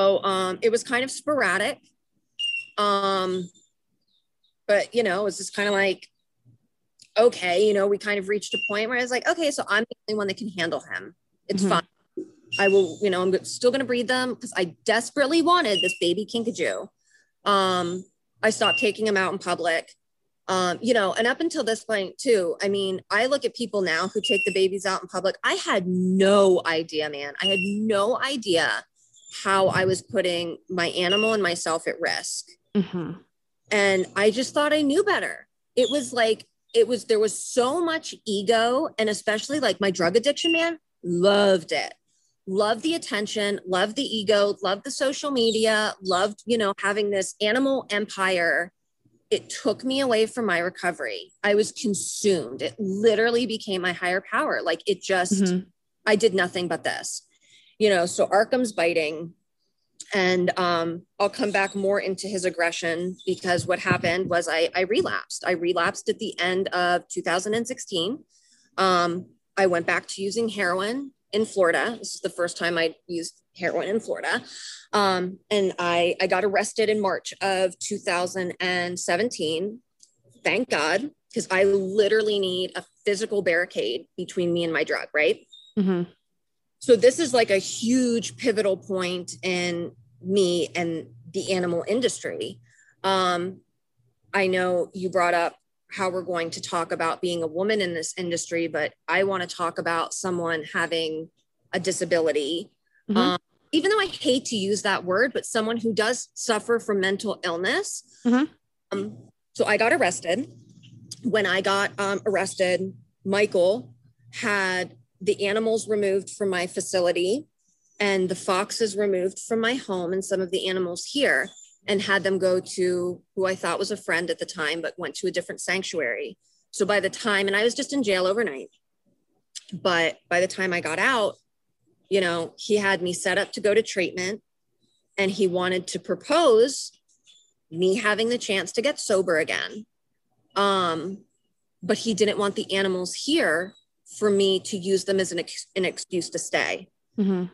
So um, it was kind of sporadic. Um, but you know, it was just kind of like, okay, you know, we kind of reached a point where I was like, okay, so I'm the only one that can handle him. It's Mhm. fine. I will, you know, I'm still going to breed them because I desperately wanted this baby kinkajou. Um, I stopped taking him out in public. Um, you know, and up until this point too, I mean, I look at people now who take the babies out in public. I had no idea, man. I had no idea how I was putting my animal and myself at risk. Mhm. And I just thought I knew better. It was like, it was, there was so much ego, and especially like my drug addiction, man, loved it. Loved the attention, loved the ego, loved the social media, loved, you know, having this animal empire. It took me away from my recovery. I was consumed. It literally became my higher power. Like it just, Mhm. I did nothing but this, you know. So Arkham's biting, and um, I'll come back more into his aggression because what happened was I, I relapsed. I relapsed at the end of 2016. Um, I went back to using heroin in Florida. This is the first time I used heroin in Florida, um, and I I got arrested in March of 2017. Thank God, because I literally need a physical barricade between me and my drug, right? Mhm. So this is like a huge pivotal point in me and the animal industry. Um, I know you brought up how we're going to talk about being a woman in this industry, but I want to talk about someone having a disability. Mhm. Um, even though I hate to use that word, but someone who does suffer from mental illness. Mhm. Um, so I got arrested. When I got um, arrested, Michael had the animals removed from my facility and the foxes removed from my home and some of the animals here and had them go to who I thought was a friend at the time, but went to a different sanctuary. So by the time, and I was just in jail overnight, but by the time I got out, you know, he had me set up to go to treatment and he wanted to propose me having the chance to get sober again. Um, but he didn't want the animals here for me to use them as an, ex- an excuse to stay. Mhm.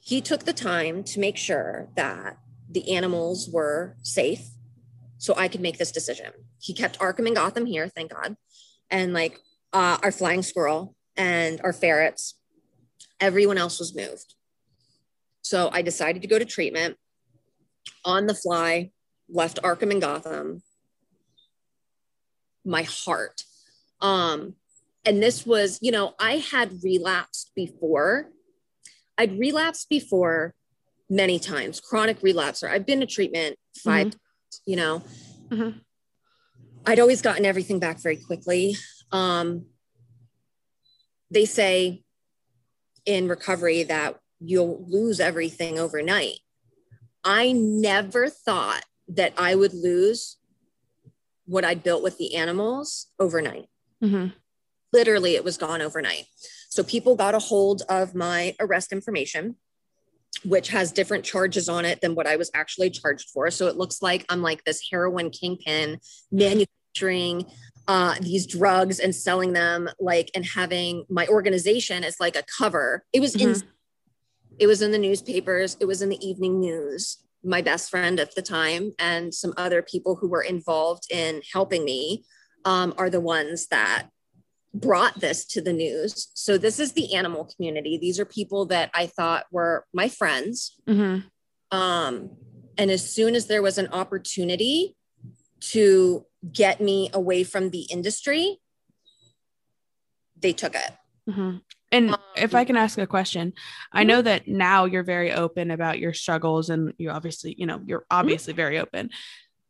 He took the time to make sure that the animals were safe so I could make this decision. He kept Arkham and Gotham here, thank God. And like uh, our flying squirrel and our ferrets, everyone else was moved. So I decided to go to treatment. on the fly, left Arkham and Gotham, my heart. Um, and this was, you know, I had relapsed before. I'd relapsed before many times, chronic relapser. I've been to treatment 5 mm-hmm. you know. Mm-hmm. I'd always gotten everything back very quickly. Um, they say in recovery that you'll lose everything overnight. I never thought that I would lose what I built with the animals overnight. Mm-hmm. Literally, it was gone overnight. So people got a hold of my arrest information, which has different charges on it than what I was actually charged for. So it looks like I'm like this heroin kingpin manufacturing uh, these drugs and selling them, like, and having my organization as like a cover. It was mm-hmm. in, it was in the newspapers. It was in the evening news my best friend at the time and some other people who were involved in helping me um, are the ones that brought this to the news. So this is the animal community. These are people that I thought were my friends. Mm-hmm. Um, and as soon as there was an opportunity to get me away from the industry, they took it. Mm-hmm. And um, if I can ask a question, I know that now you're very open about your struggles and you obviously, you know, you're mm-hmm. obviously very open.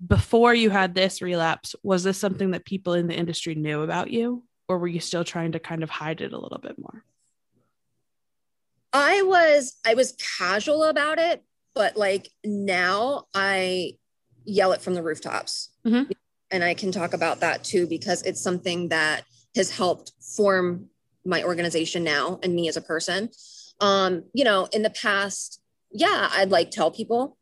Before you had this relapse, was this something that people in the industry knew about you or were you still trying to kind of hide it a little bit more? I was I was casual about it, but like now I yell it from the rooftops. Mm-hmm. And I can talk about that too because it's something that has helped form my organization now and me as a person. Um, you know, in the past, yeah, I'd like tell people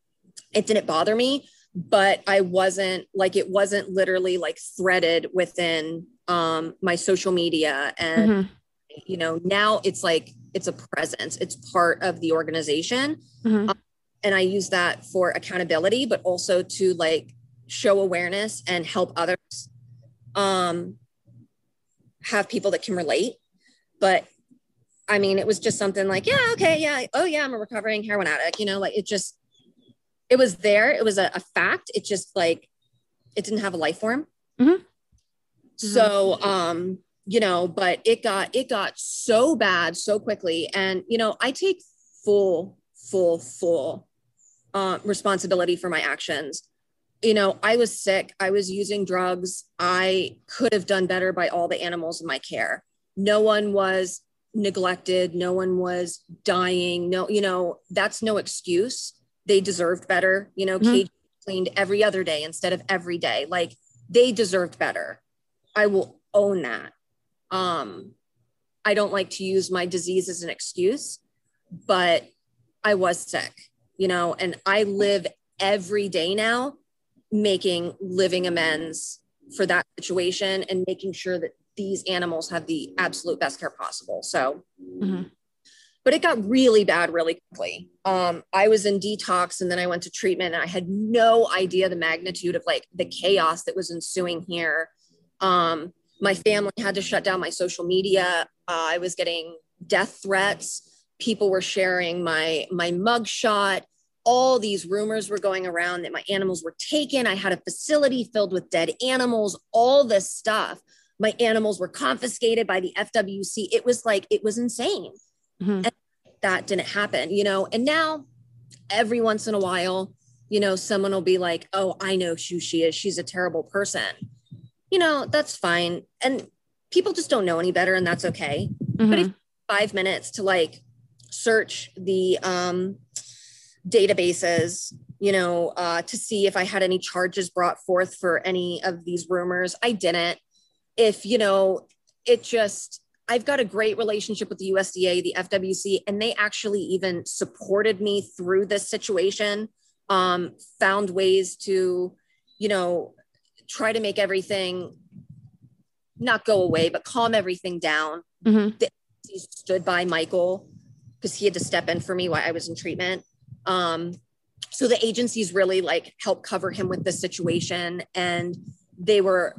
it didn't bother me, but I wasn't like it wasn't literally like threaded within um my social media and mm-hmm. you know, now it's like it's a presence, it's part of the organization. Mm-hmm. Um, and I use that for accountability, but also to like show awareness and help others um have people that can relate but I mean, it was just something like, yeah, okay, yeah, oh yeah, I'm a recovering heroin addict. You know, like it just, it was there. It was a, a fact. It just like, it didn't have a life form. Mm-hmm. So, um, you know, but it got it got so bad so quickly, and you know, I take full, full, full uh, responsibility for my actions. You know, I was sick. I was using drugs. I could have done better by all the animals in my care. No one was neglected. No one was dying. No you know that's no excuse. They deserved better. You know mm-hmm. cage cleaned every other day instead of every day. Like they deserved better i will own that um i don't like to use my disease as an excuse but i was sick you know and i live every day now making living amends for that situation and making sure that these animals have the absolute best care possible. So, mm-hmm. but it got really bad really quickly. Um, I was in detox and then I went to treatment and I had no idea the magnitude of like the chaos that was ensuing here. Um, my family had to shut down my social media. Uh, I was getting death threats. People were sharing my my mug shot all these rumors were going around that my animals were taken. I had a facility filled with dead animals, all this stuff my animals were confiscated by the FWC. It was like, it was insane. Mm-hmm. And that didn't happen, you know? And now every once in a while, you know, someone will be like, oh, I know who she is. She's a terrible person. You know, that's fine. And people just don't know any better, and that's okay. Mm-hmm. But if five minutes to like search the um, databases, you know, uh, to see if I had any charges brought forth for any of these rumors, I didn't if you know it just I've got a great relationship with the USDA, the FWC, and they actually even supported me through this situation. Um, found ways to, you know, try to make everything not go away, but calm everything down. Mm-hmm. He stood by Michael because he had to step in for me while I was in treatment. Um, so the agencies really like helped cover him with this situation, and they were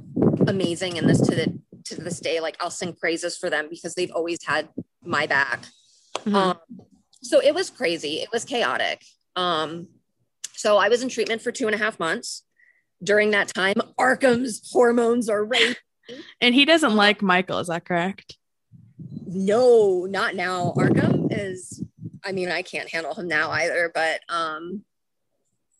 amazing in this to the to this day like i'll sing praises for them because they've always had my back mm-hmm. um, so it was crazy it was chaotic um, So I was in treatment for two and a half months. During that time, Arkham's hormones are racing. And he doesn't like Michael, is that correct? No, not now. Arkham is, I mean, I can't handle him now either, but um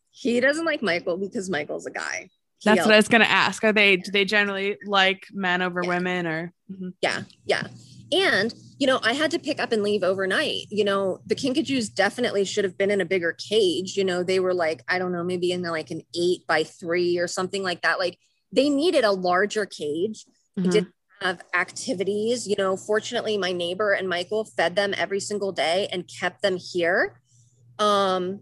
he doesn't like Michael because Michael's a guy. He That's yells- what I was gonna ask. Are they do they generally like men over Yeah. women or Mhm. Yeah, yeah. And, you know, I had to pick up and leave overnight. You know, the Kinkajous definitely should have been in a bigger cage. You know, they were like, I don't know, maybe in like an eight by three or something like that. Like they needed a larger cage. Mhm. did- Have activities. You know, fortunately, my neighbor and Michael fed them every single day and kept them here. Um,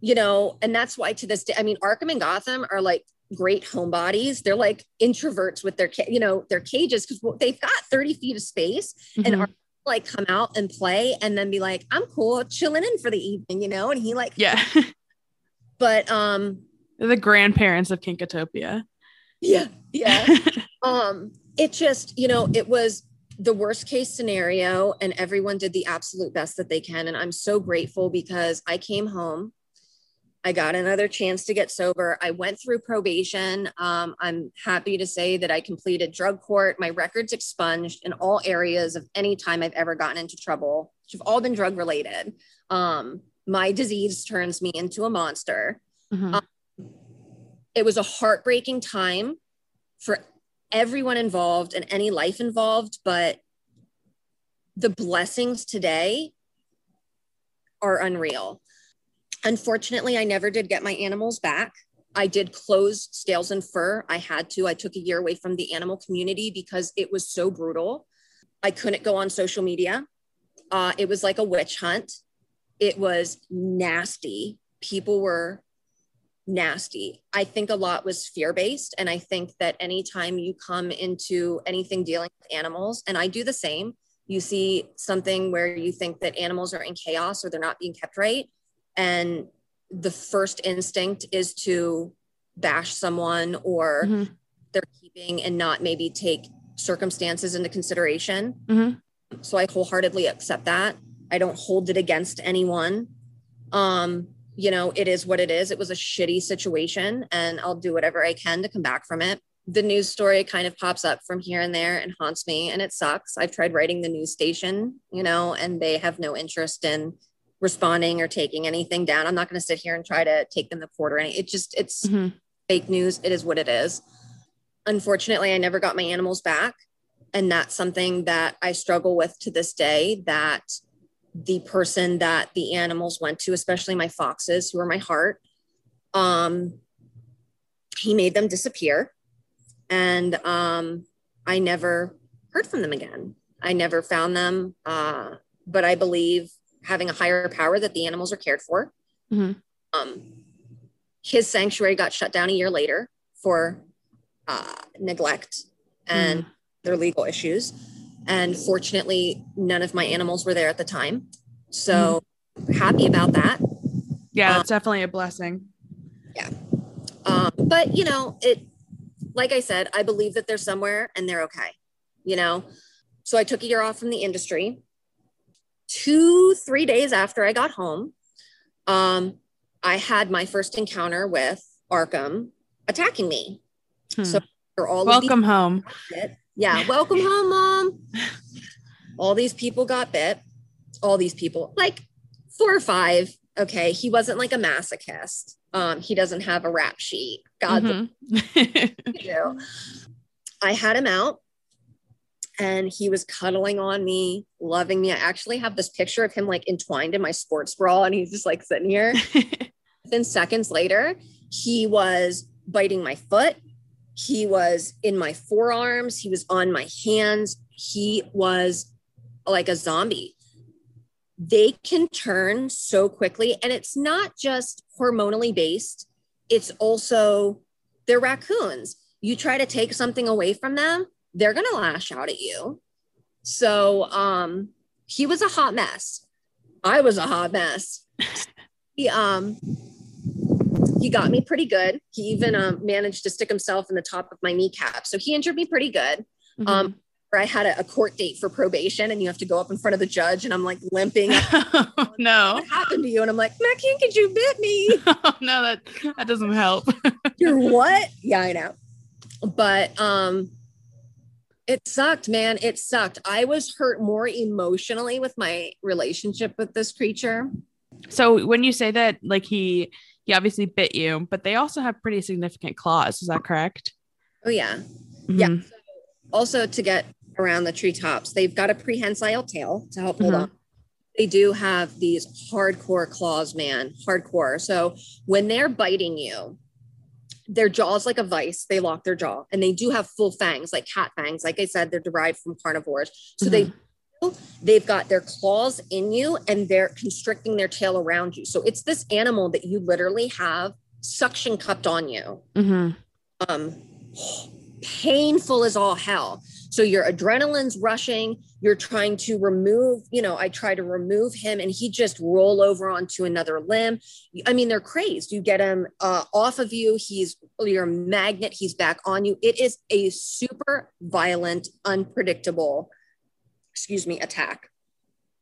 you know, and that's why to this day, I mean, Arkham and Gotham are like great homebodies. They're like introverts with their, you know, their cages because they've got 30 feet of space and Mhm. our like come out and play and then be like i'm cool chilling in for the evening you know and he like yeah. but um They're the grandparents of Kinkatopia. yeah yeah um it just you know it was the worst case scenario and everyone did the absolute best that they can and i'm so grateful because i came home i got another chance to get sober. I went through probation. Um, i'm happy to say that i completed drug court. My records expunged in all areas of any time i've ever gotten into trouble which have all been drug related. Um, my disease turns me into a monster. Mhm. Um, it was a heartbreaking time for everyone involved and any life involved but the blessings today are unreal unfortunately i never did get my animals back i did close scales and fur i had to i took a year away from the animal community because it was so brutal i couldn't go on social media uh, it was like a witch hunt it was nasty people were nasty. I think a lot was fear based. And I think that anytime you come into anything dealing with animals, and I do the same, you see something where you think that animals are in chaos or they're not being kept right. And the first instinct is to bash someone or Mhm. they're keeping and not maybe take circumstances into consideration. Mhm. So I wholeheartedly accept that. I don't hold it against anyone. Um, you know, it is what it is. It was a shitty situation, and I'll do whatever I can to come back from it. The news story kind of pops up from here and there and haunts me, and it sucks. I've tried writing the news station, you know, and they have no interest in responding or taking anything down. I'm not going to sit here and try to take them to court or any. It just, it's Mhm. fake news. It is what it is. Unfortunately, I never got my animals back. And that's something that I struggle with to this day that the person that the animals went to, especially my foxes, who are my heart, um, he made them disappear. And um, I never heard from them again. I never found them. Uh, but I believe having a higher power that the animals are cared for. Mhm. Um, his sanctuary got shut down a year later for uh, neglect and their legal issues. And fortunately, none of my animals were there at the time. So happy about that. Yeah, Um, that's definitely a blessing. Yeah. Um, but you know, it like I said, I believe that they're somewhere and they're okay. You know, so I took a year off from the industry. Two, three days after I got home, um, I had my first encounter with Arkham attacking me. Hmm. So for all Welcome home. yeah, welcome home, mom. All these people got bit. All these people, like four or five. Okay, he wasn't like a masochist. Um, he doesn't have a rap sheet. God Mhm. do. I had him out and he was cuddling on me, loving me. I actually have this picture of him like entwined in my sports bra and he's just like sitting here. Then seconds later, he was biting my foot. He was in my forearms. He was on my hands. He was like a zombie. They can turn so quickly. And it's not just hormonally based, it's also they're raccoons. You try to take something away from them, they're going to lash out at you. So um, he was a hot mess. I was a hot mess. he um he got me pretty good. He even um, managed to stick himself in the top of my kneecap, so he injured me pretty good. Mhm. Um, I had a, a, court date for probation and you have to go up in front of the judge and I'm like limping. oh, no. What happened to you? And I'm like, Matt you bit me. oh, no, that that doesn't help. You're what? Yeah, I know. But um it sucked, man. It sucked. I was hurt more emotionally with my relationship with this creature. So when you say that like he he obviously bit you, but they also have pretty significant claws, is that correct? Oh yeah. Mm-hmm. Yeah. So also to get around the treetops. They've got a prehensile tail to help hold mm-hmm. on. They do have these hardcore claws, man, hardcore. So when they're biting you, their jaws like a vice. They lock their jaw, and they do have full fangs, like cat fangs. Like I said, they're derived from carnivores. So mm-hmm. they they've got their claws in you and they're constricting their tail around you. So it's this animal that you literally have suction cupped on you. Mm-hmm. Um, painful as all hell. So your adrenaline's rushing. You're trying to remove, you know, I try to remove him and he just roll over onto another limb. I mean, they're crazed. You get him uh, off of you. He's your magnet. He's back on you. It is a super violent, unpredictable, excuse me, attack.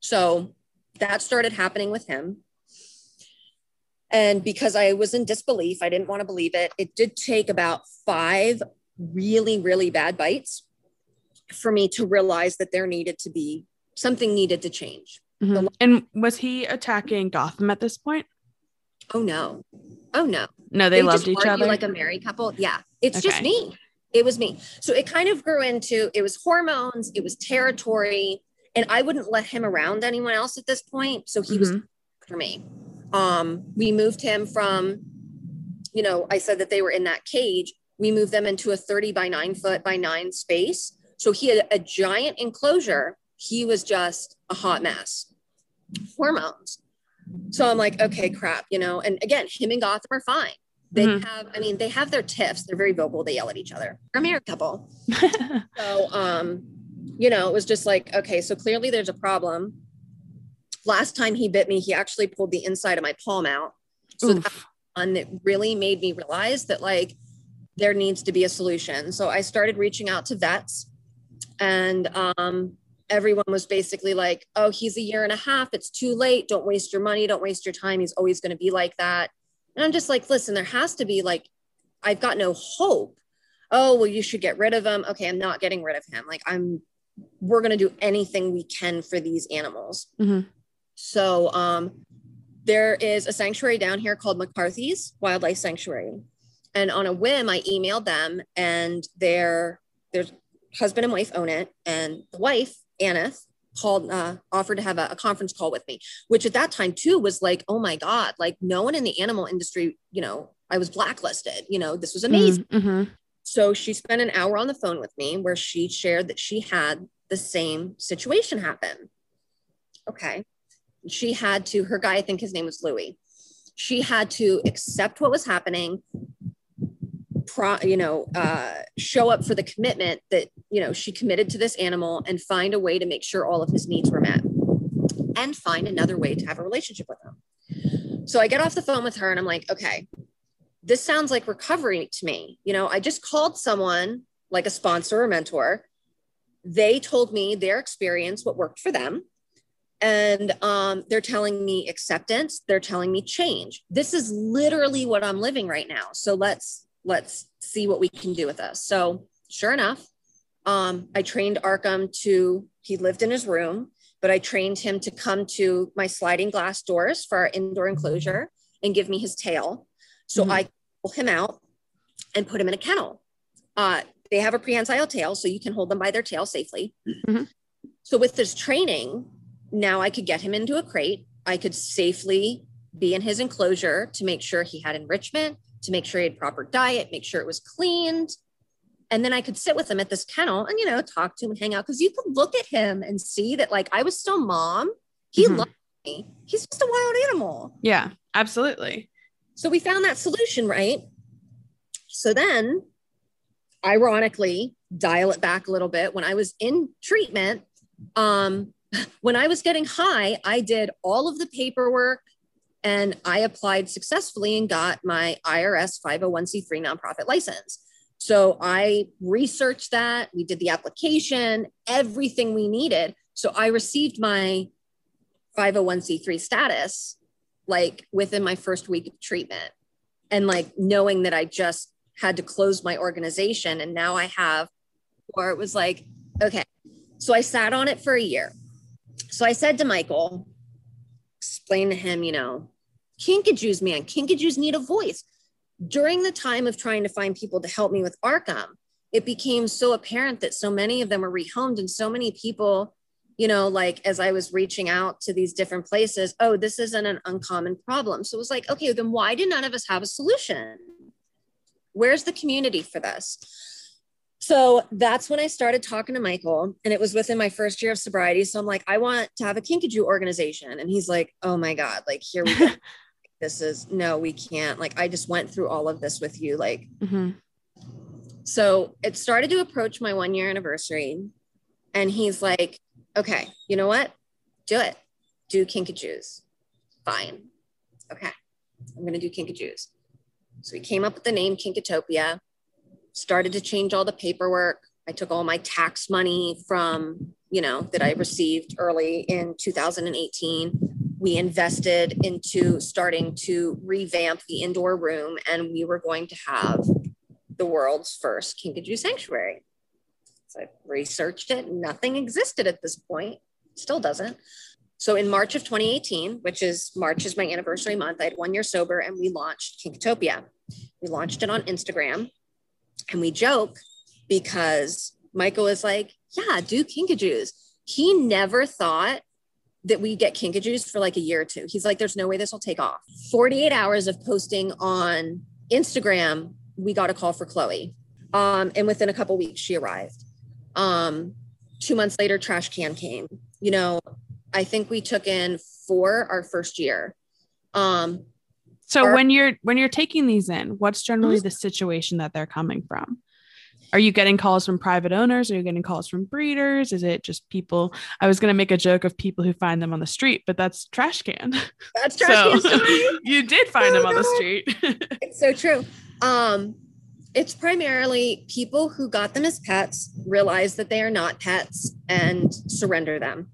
So that started happening with him. And because I was in disbelief, I didn't want to believe it. It did take about five really, really bad bites for me to realize that there needed to be something needed to change. Mm-hmm. And was he attacking Gotham at this point? Oh no. Oh no. No, they, they loved each other like a married couple. Yeah. It's okay. just me. It was me. So it kind of grew into it was hormones, it was territory, and I wouldn't let him around anyone else at this point. So he mm-hmm. was for me. Um, we moved him from, you know, I said that they were in that cage. We moved them into a 30 by nine foot by nine space. So he had a giant enclosure. He was just a hot mess. Hormones. So I'm like, okay, crap, you know. And again, him and Gotham are fine. They mm-hmm. have, I mean, they have their tiffs. They're very vocal. They yell at each other. They're a married couple. so, um, you know, it was just like, okay, so clearly there's a problem. Last time he bit me, he actually pulled the inside of my palm out. So that one that really made me realize that like there needs to be a solution. So I started reaching out to vets and um, everyone was basically like oh he's a year and a half it's too late don't waste your money don't waste your time he's always going to be like that. And i'm just like listen there has to be like i've got no hope. Oh well you should get rid of him. Okay i'm not getting rid of him. Like i'm we're going to do anything we can for these animals. Mm-hmm. so um there is a sanctuary down here called mccarthy's wildlife sanctuary. And on a whim i emailed them and their there's husband and wife own it. And the wife, Aneth, called, uh, offered to have a, a, conference call with me, which at that time too was like, oh my God, like no one in the animal industry, you know, I was blacklisted, you know, this was amazing. Mm-hmm. So she spent an hour on the phone with me where she shared that she had the same situation happen. Okay. She had to, her guy, I think his name was Louis. She had to accept what was happening, pro, you know, uh, show up for the commitment that, you know, she committed to this animal and find a way to make sure all of his needs were met and find another way to have a relationship with him. So I get off the phone with her and I'm like, okay, this sounds like recovery to me. You know, I just called someone like a sponsor or mentor. They told me their experience, what worked for them. And um, they're telling me acceptance. They're telling me change. This is literally what I'm living right now. So let's let's see what we can do with this. So sure enough, um, I trained Arkham to, he lived in his room, but I trained him to come to my sliding glass doors for our indoor enclosure and give me his tail. So mm-hmm. I pull him out and put him in a kennel. Uh, they have a prehensile tail, so you can hold them by their tail safely. Mm-hmm. So with this training, now I could get him into a crate. I could safely be in his enclosure to make sure he had enrichment, to make sure he had proper diet, make sure it was cleaned. And then I could sit with him at this kennel and, you know, talk to him and hang out. Cause you could look at him and see that, like, I was still mom. He mm-hmm. loved me. He's just a wild animal. Yeah, absolutely. So we found that solution, right? So then, ironically, dial it back a little bit. When I was in treatment, um, when I was getting high, I did all of the paperwork and I applied successfully and got my IRS 501c3 nonprofit license. So I researched that. We did the application, everything we needed. So I received my 501c3 status like within my first week of treatment. And like knowing that I just had to close my organization and now I have, or it was like, okay. So I sat on it for a year. So I said to Michael, explain to him, you know, kinkajous, man, kinkajous need a voice. During the time of trying to find people to help me with Arkham, it became so apparent that so many of them were rehomed and so many people you know, like as I was reaching out to these different places, oh, this isn't an uncommon problem. So it was like, okay, then why do none of us have a solution? Where's the community for this? So that's when I started talking to Michael, and it was within my first year of sobriety. So I'm like, I want to have a Kinkajou organization. And he's like, oh my God, like here we go. this is no, we can't. Like, I just went through all of this with you. Like, mm-hmm. so it started to approach my one year anniversary. And he's like, okay, you know what? Do it. Do kinkajous. Fine. Okay, I'm going to do kinkajous. So we came up with the name Kinkatopia, started to change all the paperwork. I took all my tax money from, you know, that I received early in 2018. We invested into starting to revamp the indoor room, and we were going to have the world's first Kinkajou sanctuary. So I researched it. Nothing existed at this point, still doesn't. So in March of 2018, which is March is my anniversary month, I had one year sober and we launched Kinkatopia. We launched it on Instagram and we joke because Michael was like, yeah, do kinkajous. He never thought that we get kinkajous for like a year or two. He's like, there's no way this will take off. 48 hours of posting on Instagram, we got a call for Chloe. Um, and within a couple weeks, she arrived. Um, two months later, trash can came. You know, I think we took in four our first year. Um, so our- when you're when you're taking these in, what's generally mm-hmm. the situation that they're coming from? Are you getting calls from private owners? Are you getting calls from breeders? Is it just people? I was going to make a joke of people who find them on the street, but that's trash can. That's trash so, can. you did find oh, them on God. the street. it's so true. Um, it's primarily people who got them as pets realize that they are not pets and surrender them.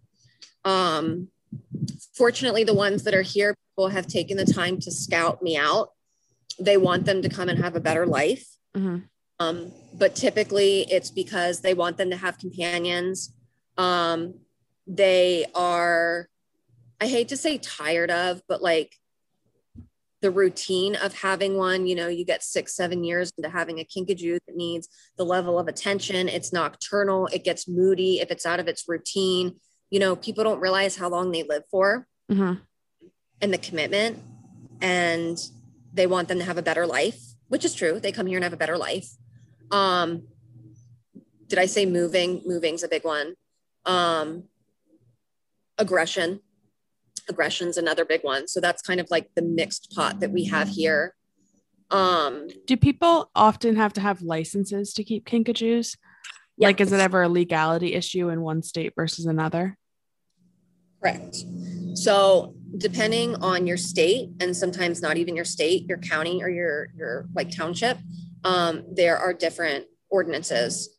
Um, fortunately, the ones that are here, people have taken the time to scout me out. They want them to come and have a better life. Mm-hmm. Um, but typically, it's because they want them to have companions. Um, they are, I hate to say tired of, but like the routine of having one. You know, you get six, seven years into having a kinkajou that needs the level of attention. It's nocturnal, it gets moody if it's out of its routine. You know, people don't realize how long they live for mm-hmm. And the commitment. And they want them to have a better life, which is true. They come here and have a better life. Um, did I say moving? Moving's a big one. Um, aggression aggression's another big one. So that's kind of like the mixed pot that we have here. Um, Do people often have to have licenses to keep kinkajous? Yeah. Like, is it ever a legality issue in one state versus another? Correct. So depending on your state, and sometimes not even your state, your county or your your like township, um, there are different ordinances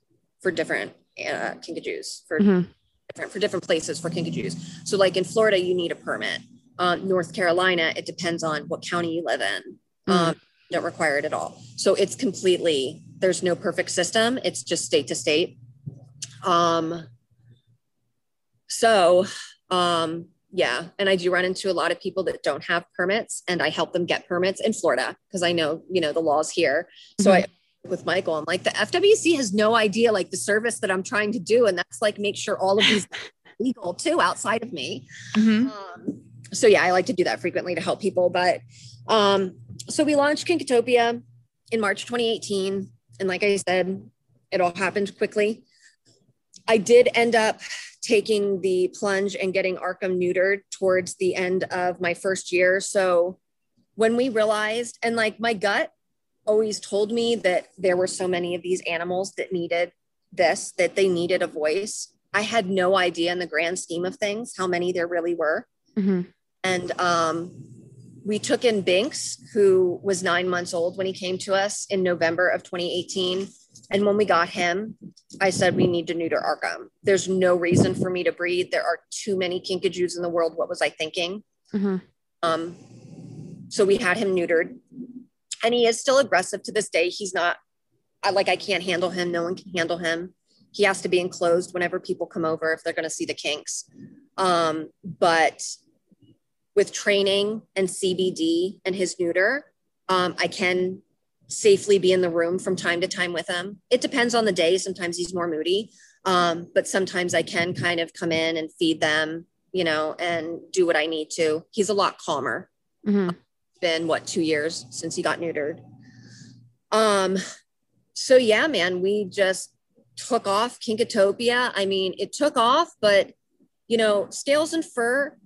for different uh, kinkajous for mm-hmm different for different places for kinkajous. So like in Florida, you need a permit. Um, North Carolina, it depends on what county you live in. Mm. Um, don't require it at all. So it's completely, there's no perfect system. It's just state to state. Um, so, um, yeah. And I do run into a lot of people that don't have permits and I help them get permits in Florida because I know, you know, the laws here. So mm-hmm. I with Michael. I'm like, the FWC has no idea like the service that I'm trying to do. And that's like make sure all of these legal too outside of me. Mm-hmm. Um, so yeah, I like to do that frequently to help people. But um, so we launched Kinkatopia in March 2018. And like I said, it all happened quickly. I did end up taking the plunge and getting Arkham neutered towards the end of my first year. So when we realized, and like my gut always told me that there were so many of these animals that needed this, that they needed a voice. I had no idea in the grand scheme of things how many there really were. Mm-hmm. And um, we took in Binks, who was nine months old when he came to us in November of 2018. And when we got him, I said, we need to neuter our Arkham. There's no reason for me to breed. There are too many kinkajous in the world. What was I thinking? Mm-hmm. Um, so we had him neutered. And he is still aggressive to this day. He's not, I, like, I can't handle him. No one can handle him. He has to be enclosed whenever people come over if they're going to see the kinks. Um, but with training and CBD and his neuter, um, I can safely be in the room from time to time with him. It depends on the day. Sometimes he's more moody, um, but sometimes I can kind of come in and feed them, you know, and do what I need to. He's a lot calmer. Mm-hmm. Been what two years since he got neutered. Um, so yeah, man, we just took off Kinkatopia. I mean, it took off, but you know, scales and fur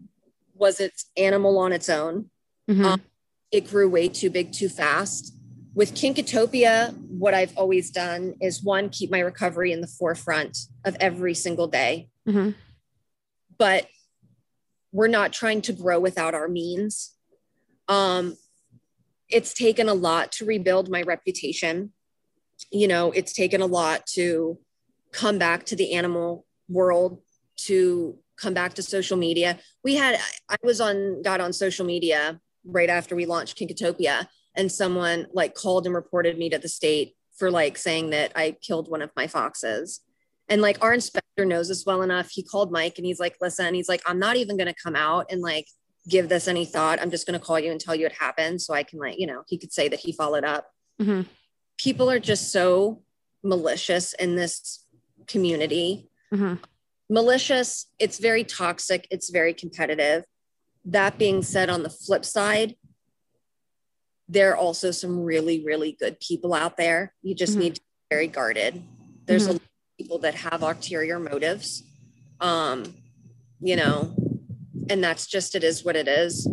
was its animal on its own. Mm-hmm. Um, it grew way too big too fast. With Kinkatopia, what I've always done is one, keep my recovery in the forefront of every single day. Mm-hmm. But we're not trying to grow without our means. Um, it's taken a lot to rebuild my reputation. You know, it's taken a lot to come back to the animal world, to come back to social media. We had, I was on, got on social media right after we launched Kinkatopia, and someone like called and reported me to the state for like saying that I killed one of my foxes. And like our inspector knows this well enough. He called Mike and he's like, listen, he's like, I'm not even going to come out and like give this any thought. I'm just going to call you and tell you it happened. So I can like, you know, he could say that he followed up. Mm-hmm. People are just so malicious in this community. Mm-hmm malicious, it's very toxic, it's very competitive. That being said, on the flip side, there are also some really, really good people out there. You just mm-hmm. need to be very guarded. There's mm-hmm. a lot of people that have ulterior motives. Um, you know, and that's just it is what it is.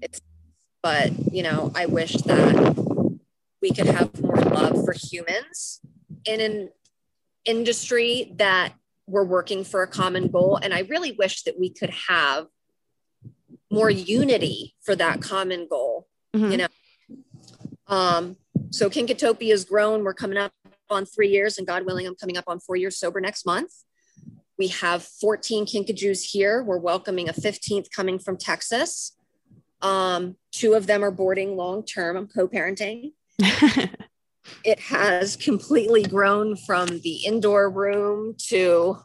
It's but you know, I wish that we could have more love for humans in an industry that we're working for a common goal. And I really wish that we could have more unity for that common goal, mm-hmm. you know. Um, so Kinkatopia has grown. We're coming up on three years, and God willing, I'm coming up on four years sober next month. We have 14 Kinkajous here. We're welcoming a 15th coming from Texas. Um, two of them are boarding long term. I'm co parenting. it has completely grown from the indoor room to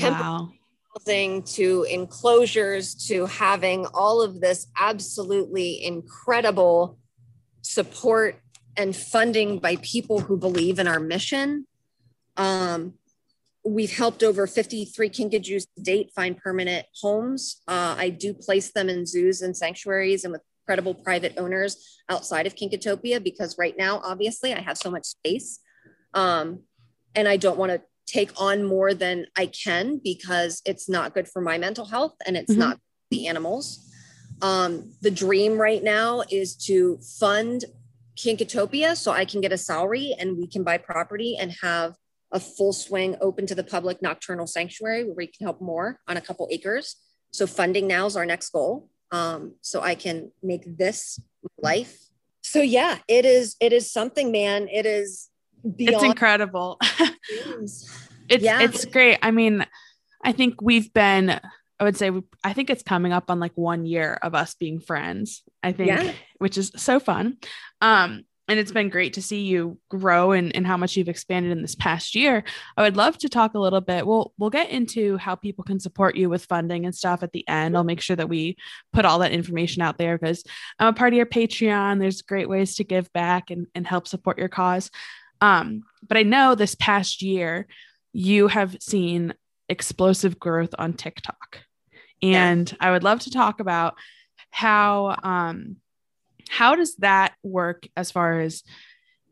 wow. Housing to enclosures to having all of this absolutely incredible support and funding by people who believe in our mission. Um, we've helped over 53 kinkajous to date find permanent homes. Uh, I do place them in zoos and sanctuaries and with credible private owners outside of Kinkatopia because right now, obviously, I have so much space. Um, and I don't want to take on more than I can because it's not good for my mental health and it's mm-hmm. not the animals. Um, the dream right now is to fund Kinkatopia so I can get a salary and we can buy property and have a full swing open to the public nocturnal sanctuary where we can help more on a couple acres. So funding now is our next goal um, so I can make this life. So yeah, it is. It is something, man. It is. Beyond it's incredible. it's yeah. it's great. I mean, I think we've been. I would say I think it's coming up on like one year of us being friends. I think, yeah. which is so fun. Um, and it's been great to see you grow and, and how much you've expanded in this past year. I would love to talk a little bit. We'll we'll get into how people can support you with funding and stuff at the end. I'll make sure that we put all that information out there because I'm a part of your Patreon. There's great ways to give back and, and help support your cause. Um, but I know this past year you have seen explosive growth on TikTok. And yeah. I would love to talk about how um how does that work as far as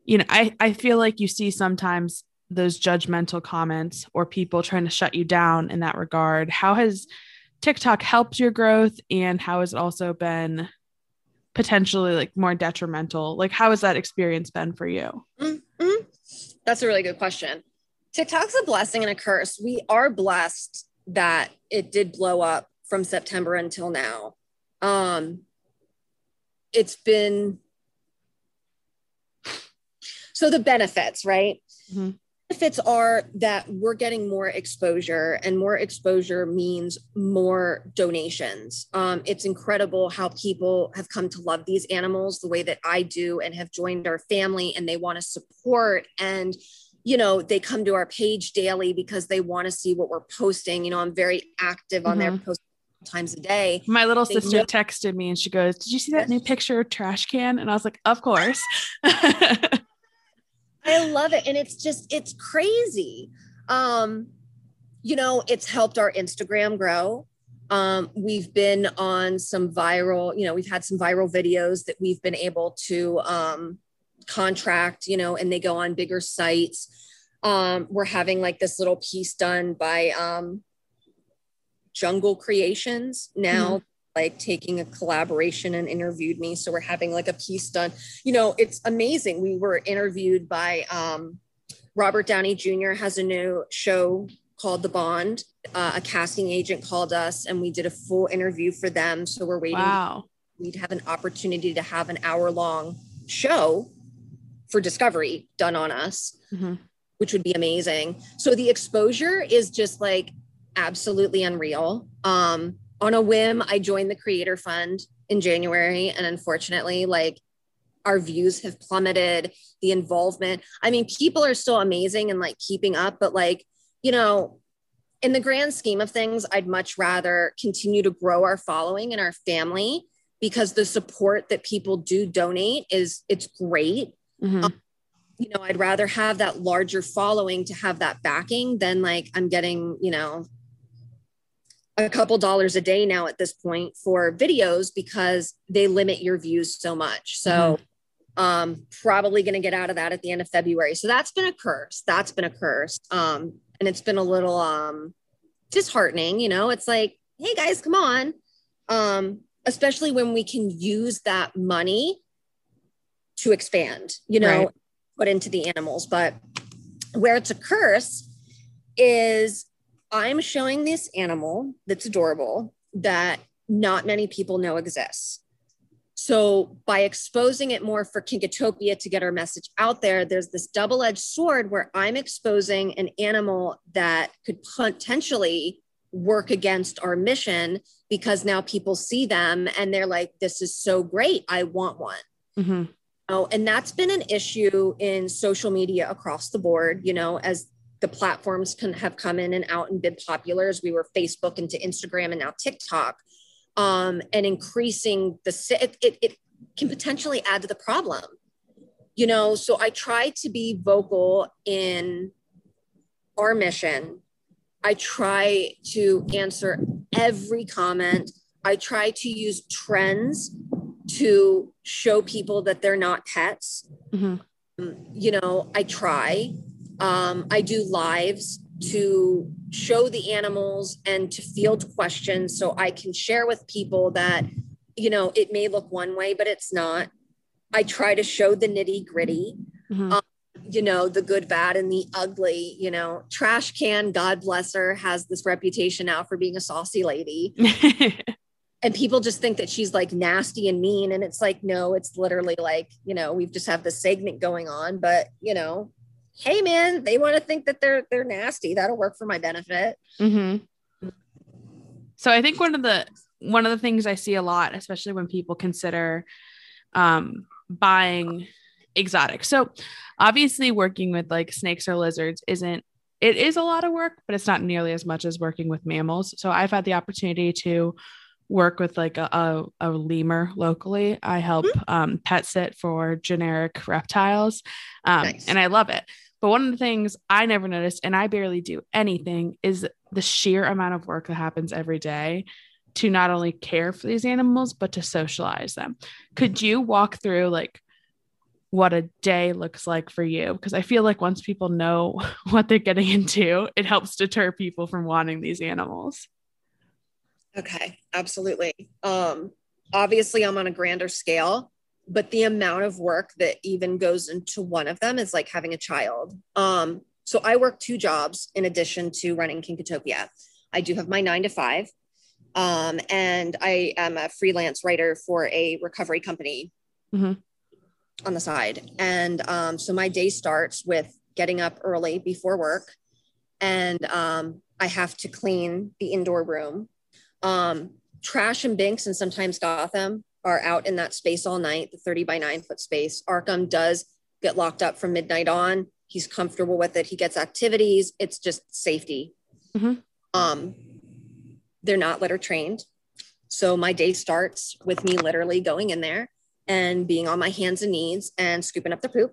you know i i feel like you see sometimes those judgmental comments or people trying to shut you down in that regard how has tiktok helped your growth and how has it also been potentially like more detrimental like how has that experience been for you mm-hmm. that's a really good question tiktok's a blessing and a curse we are blessed that it did blow up from september until now um, it's been so the benefits, right? Mm-hmm. Benefits are that we're getting more exposure, and more exposure means more donations. Um, it's incredible how people have come to love these animals the way that I do and have joined our family and they want to support and you know they come to our page daily because they want to see what we're posting. You know i'm very active on mm-hmm. there post times a day. My little they sister know- texted me and she goes did you see that new picture of trash can? And i was like of course I love it. And it's just, it's crazy. Um, you know, it's helped our Instagram grow. Um, we've been on some viral, you know, we've had some viral videos that we've been able to um, contract, you know, and they go on bigger sites. Um, we're having like this little piece done by um, Jungle Creations now. Mm-hmm like taking a collaboration and interviewed me. So we're having like a piece done. You know, it's amazing. We were interviewed by um, Robert Downey Jr. has a new show called The Bond. Uh, a casting agent called us and we did a full interview for them. So we're waiting. Wow. We'd have an opportunity to have an hour long show for Discovery done on us, mm-hmm. which would be amazing. So the exposure is just like absolutely unreal. Um, on a whim, I joined the Creator Fund in January. And unfortunately, like our views have plummeted, the involvement. I mean, people are still amazing and like keeping up, but like, you know, in the grand scheme of things, I'd much rather continue to grow our following and our family because the support that people do donate is it's great. Mm-hmm. Um, you know, I'd rather have that larger following to have that backing than like I'm getting, you know, a couple dollars a day now at this point for videos because they limit your views so much. So mm-hmm. um probably going to get out of that at the end of February. So that's been a curse. That's been a curse. Um and it's been a little um disheartening, you know. It's like, "Hey guys, come on." Um especially when we can use that money to expand, you know, right. put into the animals, but where it's a curse is I'm showing this animal that's adorable that not many people know exists. So by exposing it more for Kinkatopia to get our message out there, there's this double-edged sword where I'm exposing an animal that could potentially work against our mission because now people see them and they're like, this is so great. I want one. Mm-hmm. Oh, and that's been an issue in social media across the board, you know, as the platforms can have come in and out and been popular as we were Facebook into Instagram and now TikTok, um, and increasing the it, it, it can potentially add to the problem. You know, so I try to be vocal in our mission. I try to answer every comment. I try to use trends to show people that they're not pets. Mm-hmm. Um, you know, I try. Um, I do lives to show the animals and to field questions so I can share with people that, you know, it may look one way, but it's not. I try to show the nitty gritty. Mm-hmm. Um, you know, the good, bad, and the ugly. You know, Trash Can, God bless her, has this reputation now for being a saucy lady. and people just think that she's like nasty and mean. And it's like, no, it's literally like, you know, we've just have this segment going on, but, you know, hey man they want to think that they're they're nasty. That'll work for my benefit. Mm-hmm. so i think one of the one of the things i see a lot especially when people consider um buying exotic so obviously working with like snakes or lizards isn't it is a lot of work but it's not nearly as much as working with mammals. So i've had the opportunity to work with like a, a, a lemur locally. I help mm-hmm. um, pet sit for generic reptiles, um, nice. and I love it. But one of the things I never noticed, and I barely do anything, is the sheer amount of work that happens every day to not only care for these animals, but to socialize them. Could you walk through like what a day looks like for you? Because I feel like once people know what they're getting into, it helps deter people from wanting these animals. Okay, absolutely. Um, obviously, I'm on a grander scale, but the amount of work that even goes into one of them is like having a child. Um, so I work two jobs in addition to running Kinkatopia. I do have my nine to five, Um, and I am a freelance writer for a recovery company Mhm. on the side. And um, so my day starts with getting up early before work, and um, I have to clean the indoor room. Um, Trash and Binks and sometimes Gotham are out in that space all night, the 30 by 9 foot space. Arkham does get locked up from midnight on. He's comfortable with it. He gets activities. It's just safety. Mhm. Um, they're not litter trained. So my day starts with me literally going in there and being on my hands and knees and scooping up the poop.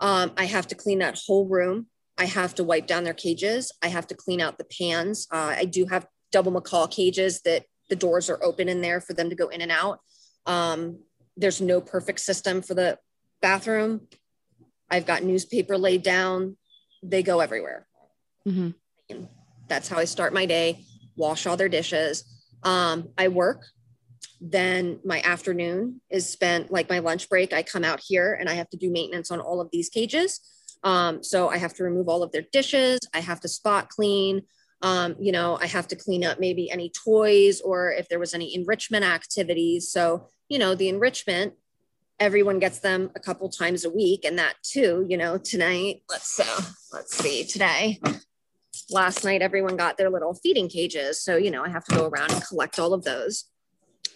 Um, I have to clean that whole room. I have to wipe down their cages. I have to clean out the pans. Uh, I do have double macaw cages that the doors are open in there for them to go in and out. Um, there's no perfect system for the bathroom. I've got newspaper laid down. They go everywhere. Mhm. That's how I start my day. Wash all their dishes. Um, I work. Then my afternoon is spent like my lunch break. I come out here and I have to do maintenance on all of these cages. Um, so I have to remove all of their dishes. I have to spot clean. Um, you know, I have to clean up maybe any toys or if there was any enrichment activities. So, you know, the enrichment, everyone gets them a couple times a week. And that too, you know, tonight, let's uh, let's see, today, last night, everyone got their little feeding cages. So, you know, I have to go around and collect all of those,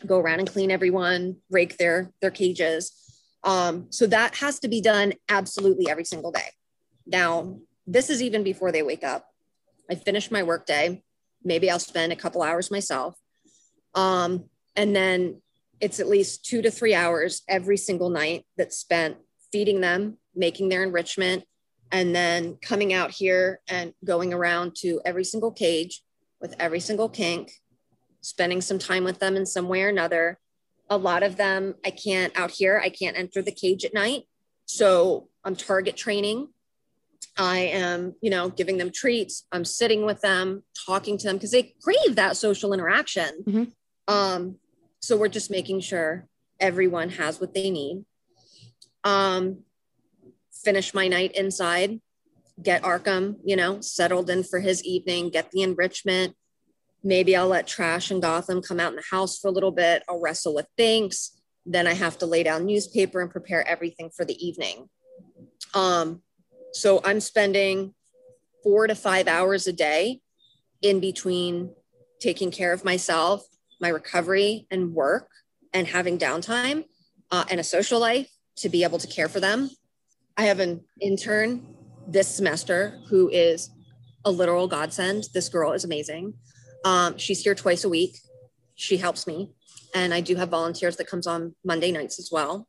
go around and clean everyone, rake their their cages. Um, so that has to be done absolutely every single day. Now, this is even before they wake up. I finish my workday. Maybe I'll spend a couple hours myself. Um, and then it's at least two to three hours every single night that's spent feeding them, making their enrichment, and then coming out here and going around to every single cage with every single kink, spending some time with them in some way or another. A lot of them, I can't out here, I can't enter the cage at night. So I'm target training. I am, you know, giving them treats. I'm sitting with them, talking to them because they crave that social interaction. Mhm. Um, so we're just making sure everyone has what they need. Um, finish my night inside, get Arkham, you know, settled in for his evening, get the enrichment. Maybe I'll let Trash and Gotham come out in the house for a little bit. I'll wrestle with Binks. Then I have to lay down newspaper and prepare everything for the evening. Um, so I'm spending four to five hours a day in between taking care of myself, my recovery, and work, and having downtime uh, and a social life to be able to care for them. I have an intern this semester who is a literal godsend. This girl is amazing. Um, she's here twice a week. She helps me, and I do have volunteers that comes on Monday nights as well.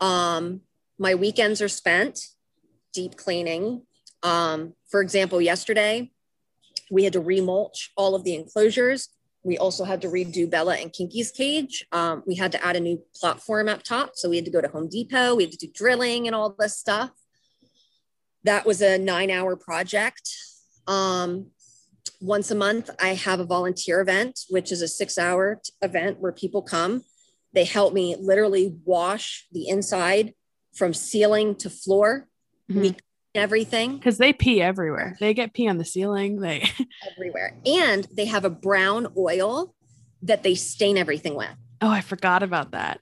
Um, my weekends are spent deep cleaning. Um, for example, yesterday we had to remulch all of the enclosures. We also had to redo Bella and Kinky's cage. Um, we had to add a new platform up top. So we had to go to Home Depot. We had to do drilling and all this stuff. That was a nine hour project. Um, once a month, I have a volunteer event, which is a six hour event where people come. They help me literally wash the inside from ceiling to floor. Mhm. We everything because they pee everywhere. They get pee on the ceiling. They everywhere. And they have a brown oil that they stain everything with. oh, I forgot about that.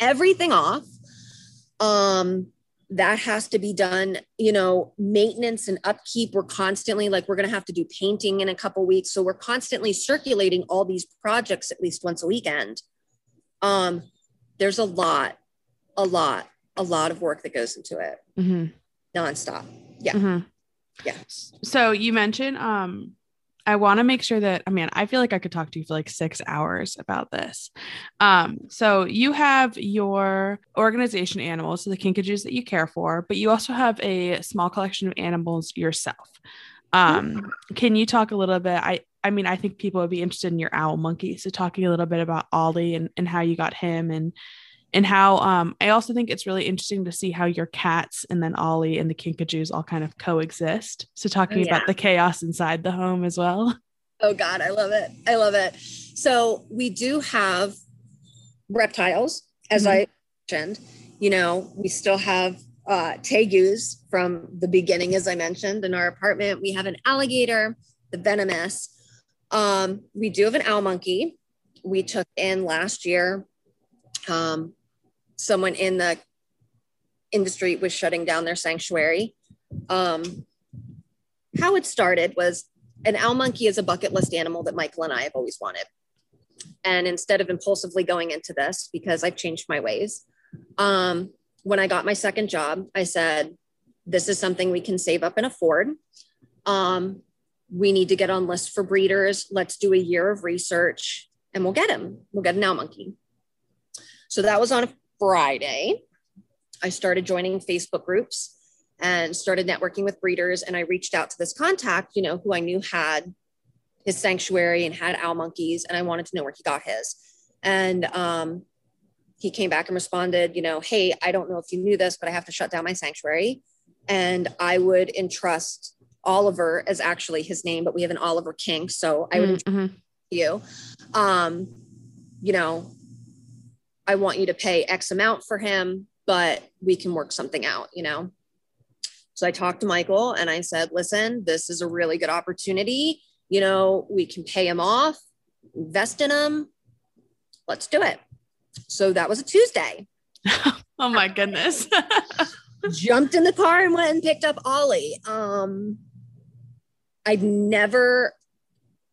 Everything off. Um, that has to be done, you know, maintenance and upkeep. We're constantly like, we're going to have to do painting in a couple weeks. So we're constantly circulating all these projects at least once a weekend. Um, there's a lot, a lot, a lot of work that goes into it Mhm. Nonstop. Yeah. Mhm. Yeah. So you mentioned, um, I want to make sure that I mean, I feel like I could talk to you for like six hours about this. Um, so you have your organization animals, so the kinkajous that you care for, but you also have a small collection of animals yourself. Um, can you talk a little bit? I I mean, I think people would be interested in your owl monkey. So talking a little bit about Ollie and, and how you got him and and how um I also think it's really interesting to see how your cats and then Ollie and the kinkajous all kind of coexist. So talking Oh, yeah. about the chaos inside the home as well. Oh God, I love it. I love it. So we do have reptiles, as Mhm. I mentioned. You know, we still have uh, tegus from the beginning, as I mentioned, in our apartment. We have an alligator, the venomous. Um, we do have an owl monkey. We took in last year. Um, someone in the industry was shutting down their sanctuary. Um, how it started was an owl monkey is a bucket list animal that Michael and I have always wanted. And instead of impulsively going into this, because I've changed my ways, um, when I got my second job, I said, this is something we can save up and afford. Um, we need to get on list for breeders. Let's do a year of research and we'll get him. We'll get an owl monkey. So that was on a Friday. I started joining Facebook groups and started networking with breeders. And I reached out to this contact, you know, who I knew had his sanctuary and had owl monkeys. And I wanted to know where he got his. And um, he came back and responded, you know, hey, I don't know if you knew this, but I have to shut down my sanctuary. And I would entrust Oliver as actually his name, but we have an Oliver King. So I would mm-hmm. you, um, you know, I want you to pay X amount for him, but we can work something out, you know? So I talked to Michael and I said, listen, this is a really good opportunity. You know, we can pay him off, invest in him. Let's do it. So that was a Tuesday. oh my goodness. Jumped in the car and went and picked up Ollie. Um, I've never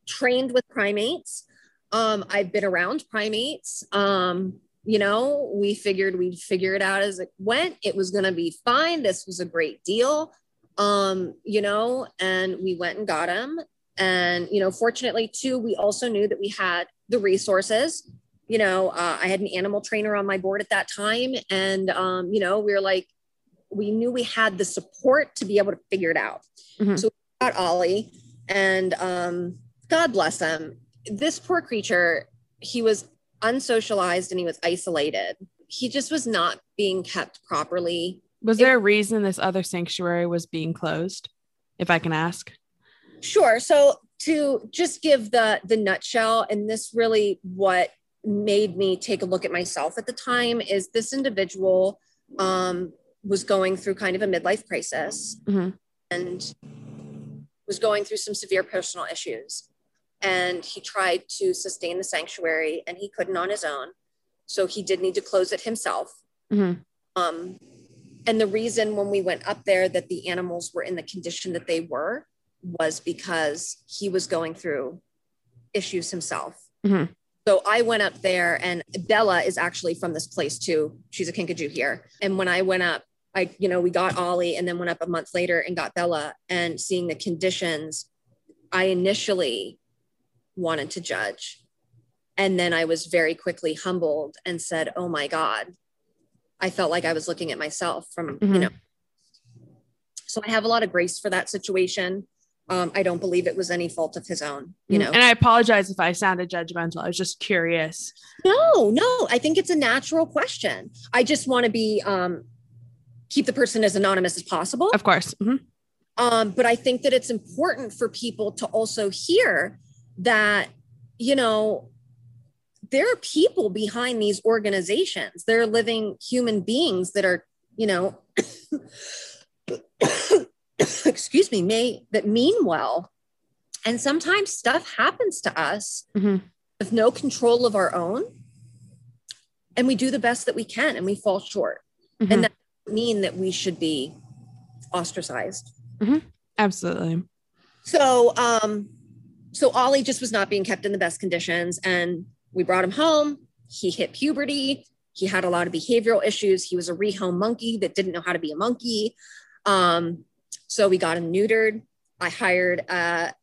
trained with primates. Um, I've been around primates. Um, you know, we figured we'd figure it out as it went. It was going to be fine. This was a great deal. Um, you know, and we went and got him. And, you know, fortunately, too, we also knew that we had the resources. You know, uh, I had an animal trainer on my board at that time. And, um, you know, we were like, we knew we had the support to be able to figure it out. Mm-hmm. So we got Ollie, and um, God bless him. This poor creature, he was unsocialized and he was isolated. He just was not being kept properly. Was there a reason this other sanctuary was being closed, if I can ask? Sure. So to just give the the nutshell, and this really what made me take a look at myself at the time is this individual um, was going through kind of a midlife crisis mm-hmm. and was going through some severe personal issues and he tried to sustain the sanctuary and he couldn't on his own. So he did need to close it himself. Mm-hmm. um, and the reason when we went up there that the animals were in the condition that they were was because he was going through issues himself. Mm-hmm. so i went up there and bella is actually from this place too. She's a kinkajou here. And when i went up i you know we got ollie and then went up a month later and got bella. And seeing the conditions i initially wanted to judge. And then I was very quickly humbled and said, Oh my God. I felt like I was looking at myself from, mm-hmm. you know. So I have a lot of grace for that situation. Um, I don't believe it was any fault of his own, you mm-hmm. know. And I apologize if I sounded judgmental. I was just curious. No, no, I think it's a natural question. I just want to be um keep the person as anonymous as possible. Of course. Mm-hmm. Um, but I think that it's important for people to also hear that, you know, there are people behind these organizations. They're living human beings that are, you know, excuse me, may that mean well. And sometimes stuff happens to us mm-hmm. with no control of our own. And we do the best that we can and we fall short. Mm-hmm. And that mean that we should be ostracized. Mm-hmm. Absolutely. So um so Ollie just was not being kept in the best conditions. And we brought him home. He hit puberty. He had a lot of behavioral issues. He was a rehome monkey that didn't know how to be a monkey. Um, so we got him neutered. I hired a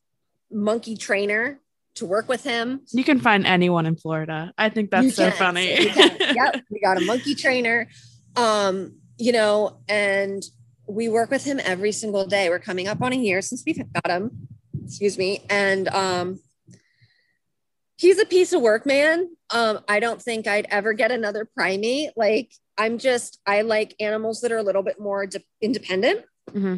monkey trainer to work with him. You can find anyone in Florida. I think that's so funny. yep. We got a monkey trainer. Um, you know, and we work with him every single day. We're coming up on a year since we've got him excuse me. And um, he's a piece of work, man. Um, I don't think I'd ever get another primate. Like, I'm just, I like animals that are a little bit more de- independent. Mm-hmm.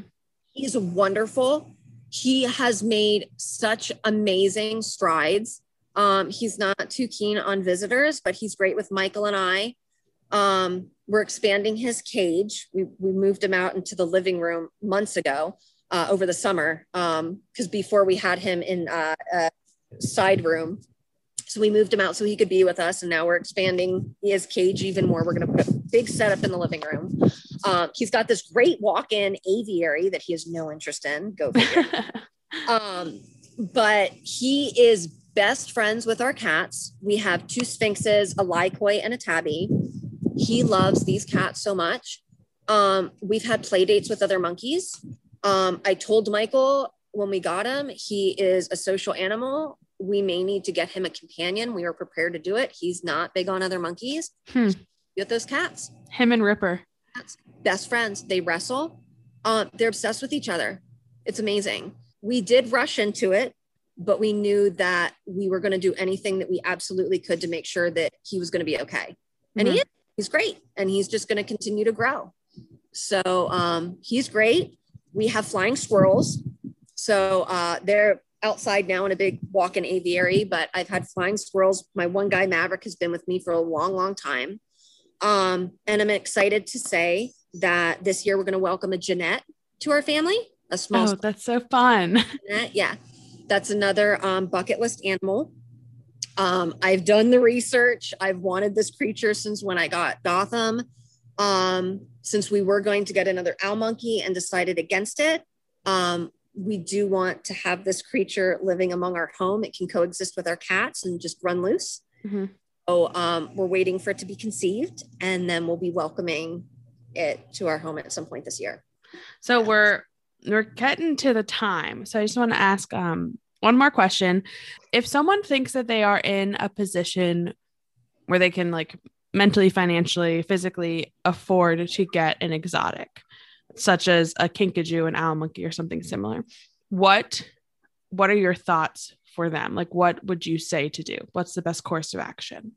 He's wonderful. He has made such amazing strides. Um, he's not too keen on visitors, but he's great with Michael and I. Um, we're expanding his cage. We, we moved him out into the living room months ago uh, over the summer because um, before we had him in uh, a side room. So we moved him out so he could be with us. And now we're expanding his cage even more. We're going to put a big setup in the living room. Um, he's got this great walk in aviary that he has no interest in. Go figure. um, but he is best friends with our cats. We have two sphynxes, a Lykoi and a tabby. He loves these cats so much. Um, we've had play dates with other monkeys. Um, I told Michael when we got him, he is a social animal. We may need to get him a companion. We are prepared to do it. He's not big on other monkeys. Hmm. Get those cats. Him and Ripper. Cats. Best friends. They wrestle. Um, they're obsessed with each other. It's amazing. We did rush into it but we knew that we were going to do anything that we absolutely could to make sure that he was going to be okay. And mm-hmm. he is. He's great. And he's just going to continue to grow. So um, he's great. We have flying squirrels. So uh, they're outside now in a big walk in aviary, but I've had flying squirrels. My one guy, Maverick, has been with me for a long, long time. Um, and I'm excited to say that this year we're going to welcome a genet to our family. A small. Oh, that's so fun. genet, yeah that's another um, bucket list animal. Um, I've done the research. I've wanted this creature since when I got Gotham. Um, since we were going to get another owl monkey and decided against it, um, we do want to have this creature living among our home. It can coexist with our cats and just run loose. Mm-hmm. So um, we're waiting for it to be conceived, and then we'll be welcoming it to our home at some point this year. So we're we're getting to the time. So I just want to ask um, one more question. If someone thinks that they are in a position where they can like mentally, financially, physically afford to get an exotic, such as a kinkajou, an owl monkey, or something similar, what what are your thoughts for them? Like, what would you say to do? What's the best course of action?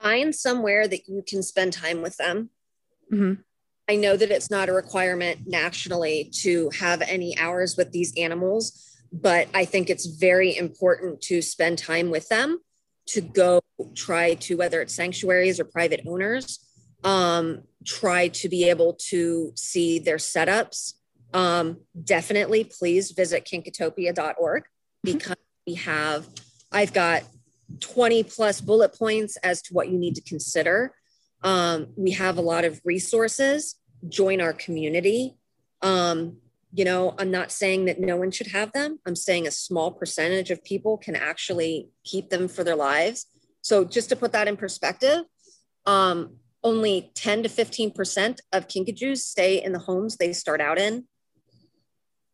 Find somewhere that you can spend time with them. Mm-hmm. I know that it's not a requirement nationally to have any hours with these animals, but I think it's very important to spend time with them, to go try to, whether it's sanctuaries or private owners, um, try to be able to see their setups. Um, definitely, please visit kinkatopia.org mm-hmm. because we have, I've got 20 plus bullet points as to what you need to consider um, we have a lot of resources. Join our community. Um, you know, I'm not saying that no one should have them. I'm saying a small percentage of people can actually keep them for their lives. So, just to put that in perspective, um, only 10 to 15% of kinkajous stay in the homes they start out in.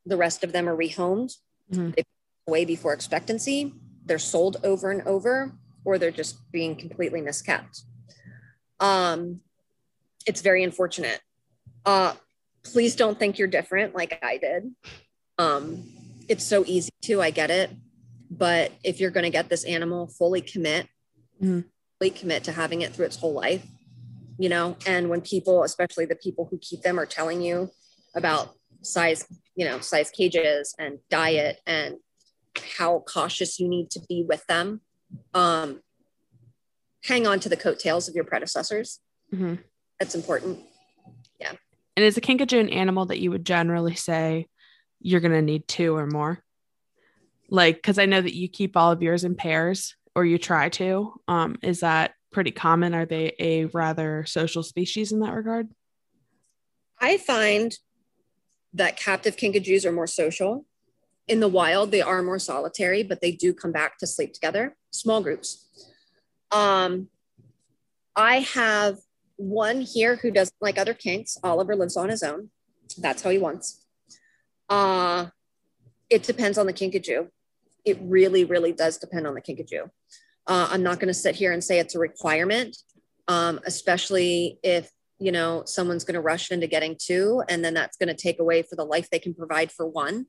The rest of them are rehomed. Mm-hmm. They away before expectancy. They're sold over and over, or they're just being completely miskept. Um, it's very unfortunate. Uh, please don't think you're different like I did. Um, it's so easy to, I get it. But if you're going to get this animal, fully commit, mm-hmm. fully commit to having it through its whole life, you know. And when people, especially the people who keep them, are telling you about size, you know, size cages and diet and how cautious you need to be with them, um, hang on to the coattails of your predecessors. Mm-hmm. That's important. And is a kinkajou an animal that you would generally say you're going to need two or more? Like, because I know that you keep all of yours in pairs or you try to. Um, is that pretty common? Are they a rather social species in that regard? I find that captive kinkajous are more social. In the wild, they are more solitary, but they do come back to sleep together, small groups. Um, I have one here who doesn't like other kinks. Oliver lives on his own. That's how he wants. Uh, it depends on the kinkajou. It really, really does depend on the kinkajou. Uh, I'm not going to sit here and say it's a requirement, um, especially if you know someone's going to rush into getting two, and then that's going to take away for the life they can provide for one,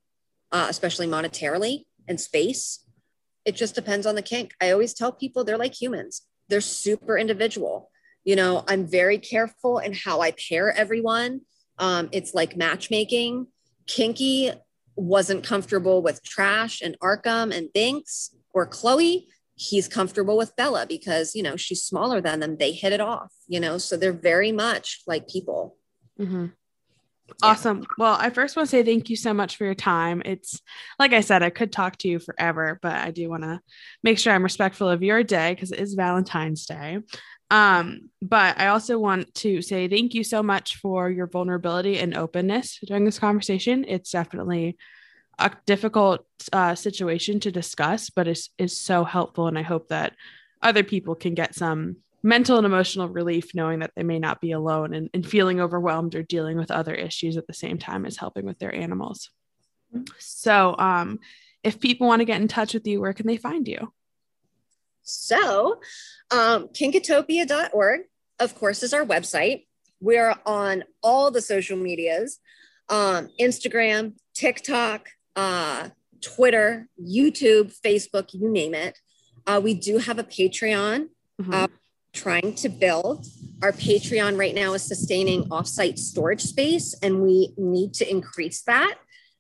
uh, especially monetarily and space it just depends on the kink. I always tell people they're like humans, they're super individual. You know, I'm very careful in how I pair everyone. Um, it's like matchmaking. Kinky wasn't comfortable with Trash and Arkham and Binks or Chloe. He's comfortable with Bella because, you know, she's smaller than them. They hit it off, you know, so they're very much like people. Mm-hmm. Awesome. Well, I first want to say thank you so much for your time. It's like I said, I could talk to you forever, but I do want to make sure I'm respectful of your day because it is Valentine's Day. Um, but I also want to say thank you so much for your vulnerability and openness during this conversation. It's definitely a difficult uh, situation to discuss, but it's is so helpful, and I hope that other people can get some mental and emotional relief knowing that they may not be alone and, and feeling overwhelmed or dealing with other issues at the same time as helping with their animals. So, um, if people want to get in touch with you, where can they find you? So, um, kinkatopia.org, of course, is our website. We're on all the social medias um, Instagram, TikTok, uh, Twitter, YouTube, Facebook, you name it. Uh, we do have a Patreon. Mm-hmm. Uh, trying to build. Our Patreon right now is sustaining offsite storage space, and we need to increase that.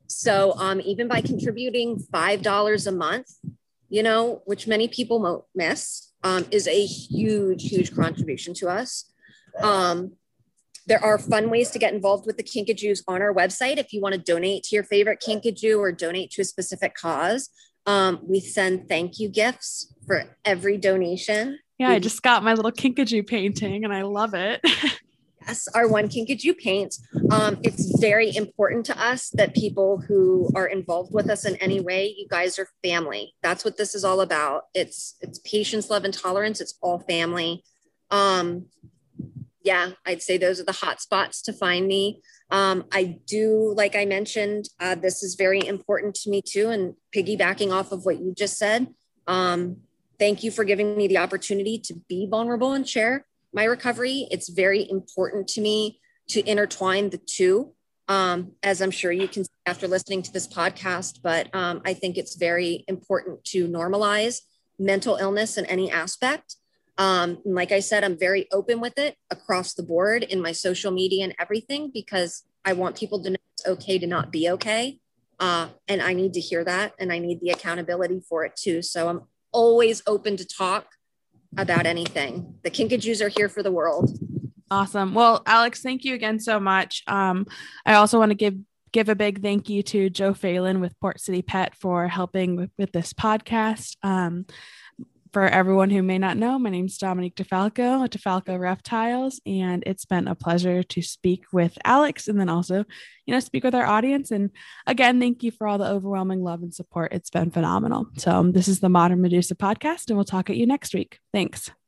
So, um, even by contributing $5 a month, you know, which many people miss, um, is a huge, huge contribution to us. Um, there are fun ways to get involved with the Kinkajous on our website. If you want to donate to your favorite Kinkajou or donate to a specific cause, um, we send thank you gifts for every donation. Yeah, I just got my little Kinkajou painting and I love it. yes, our one Kinkajou paint. Um, it's very important to us that people who are involved with us in any way, you guys are family. That's what this is all about. It's it's patience, love, and tolerance. It's all family. Um, yeah, I'd say those are the hot spots to find me. Um, I do, like I mentioned, uh, this is very important to me too. And piggybacking off of what you just said, um, thank you for giving me the opportunity to be vulnerable and share my recovery. It's very important to me to intertwine the two, um, as I'm sure you can see after listening to this podcast. But um, I think it's very important to normalize mental illness in any aspect. Um, like I said, I'm very open with it across the board in my social media and everything because I want people to know it's okay to not be okay. Uh, and I need to hear that and I need the accountability for it too. So I'm always open to talk about anything. The Kinkajous are here for the world. Awesome. Well, Alex, thank you again so much. Um, I also want to give give a big thank you to Joe Phelan with Port City Pet for helping with, with this podcast. Um, for everyone who may not know, my name is Dominique DeFalco at DeFalco Reptiles, and it's been a pleasure to speak with Alex and then also, you know, speak with our audience. And again, thank you for all the overwhelming love and support. It's been phenomenal. So, um, this is the Modern Medusa podcast, and we'll talk at you next week. Thanks.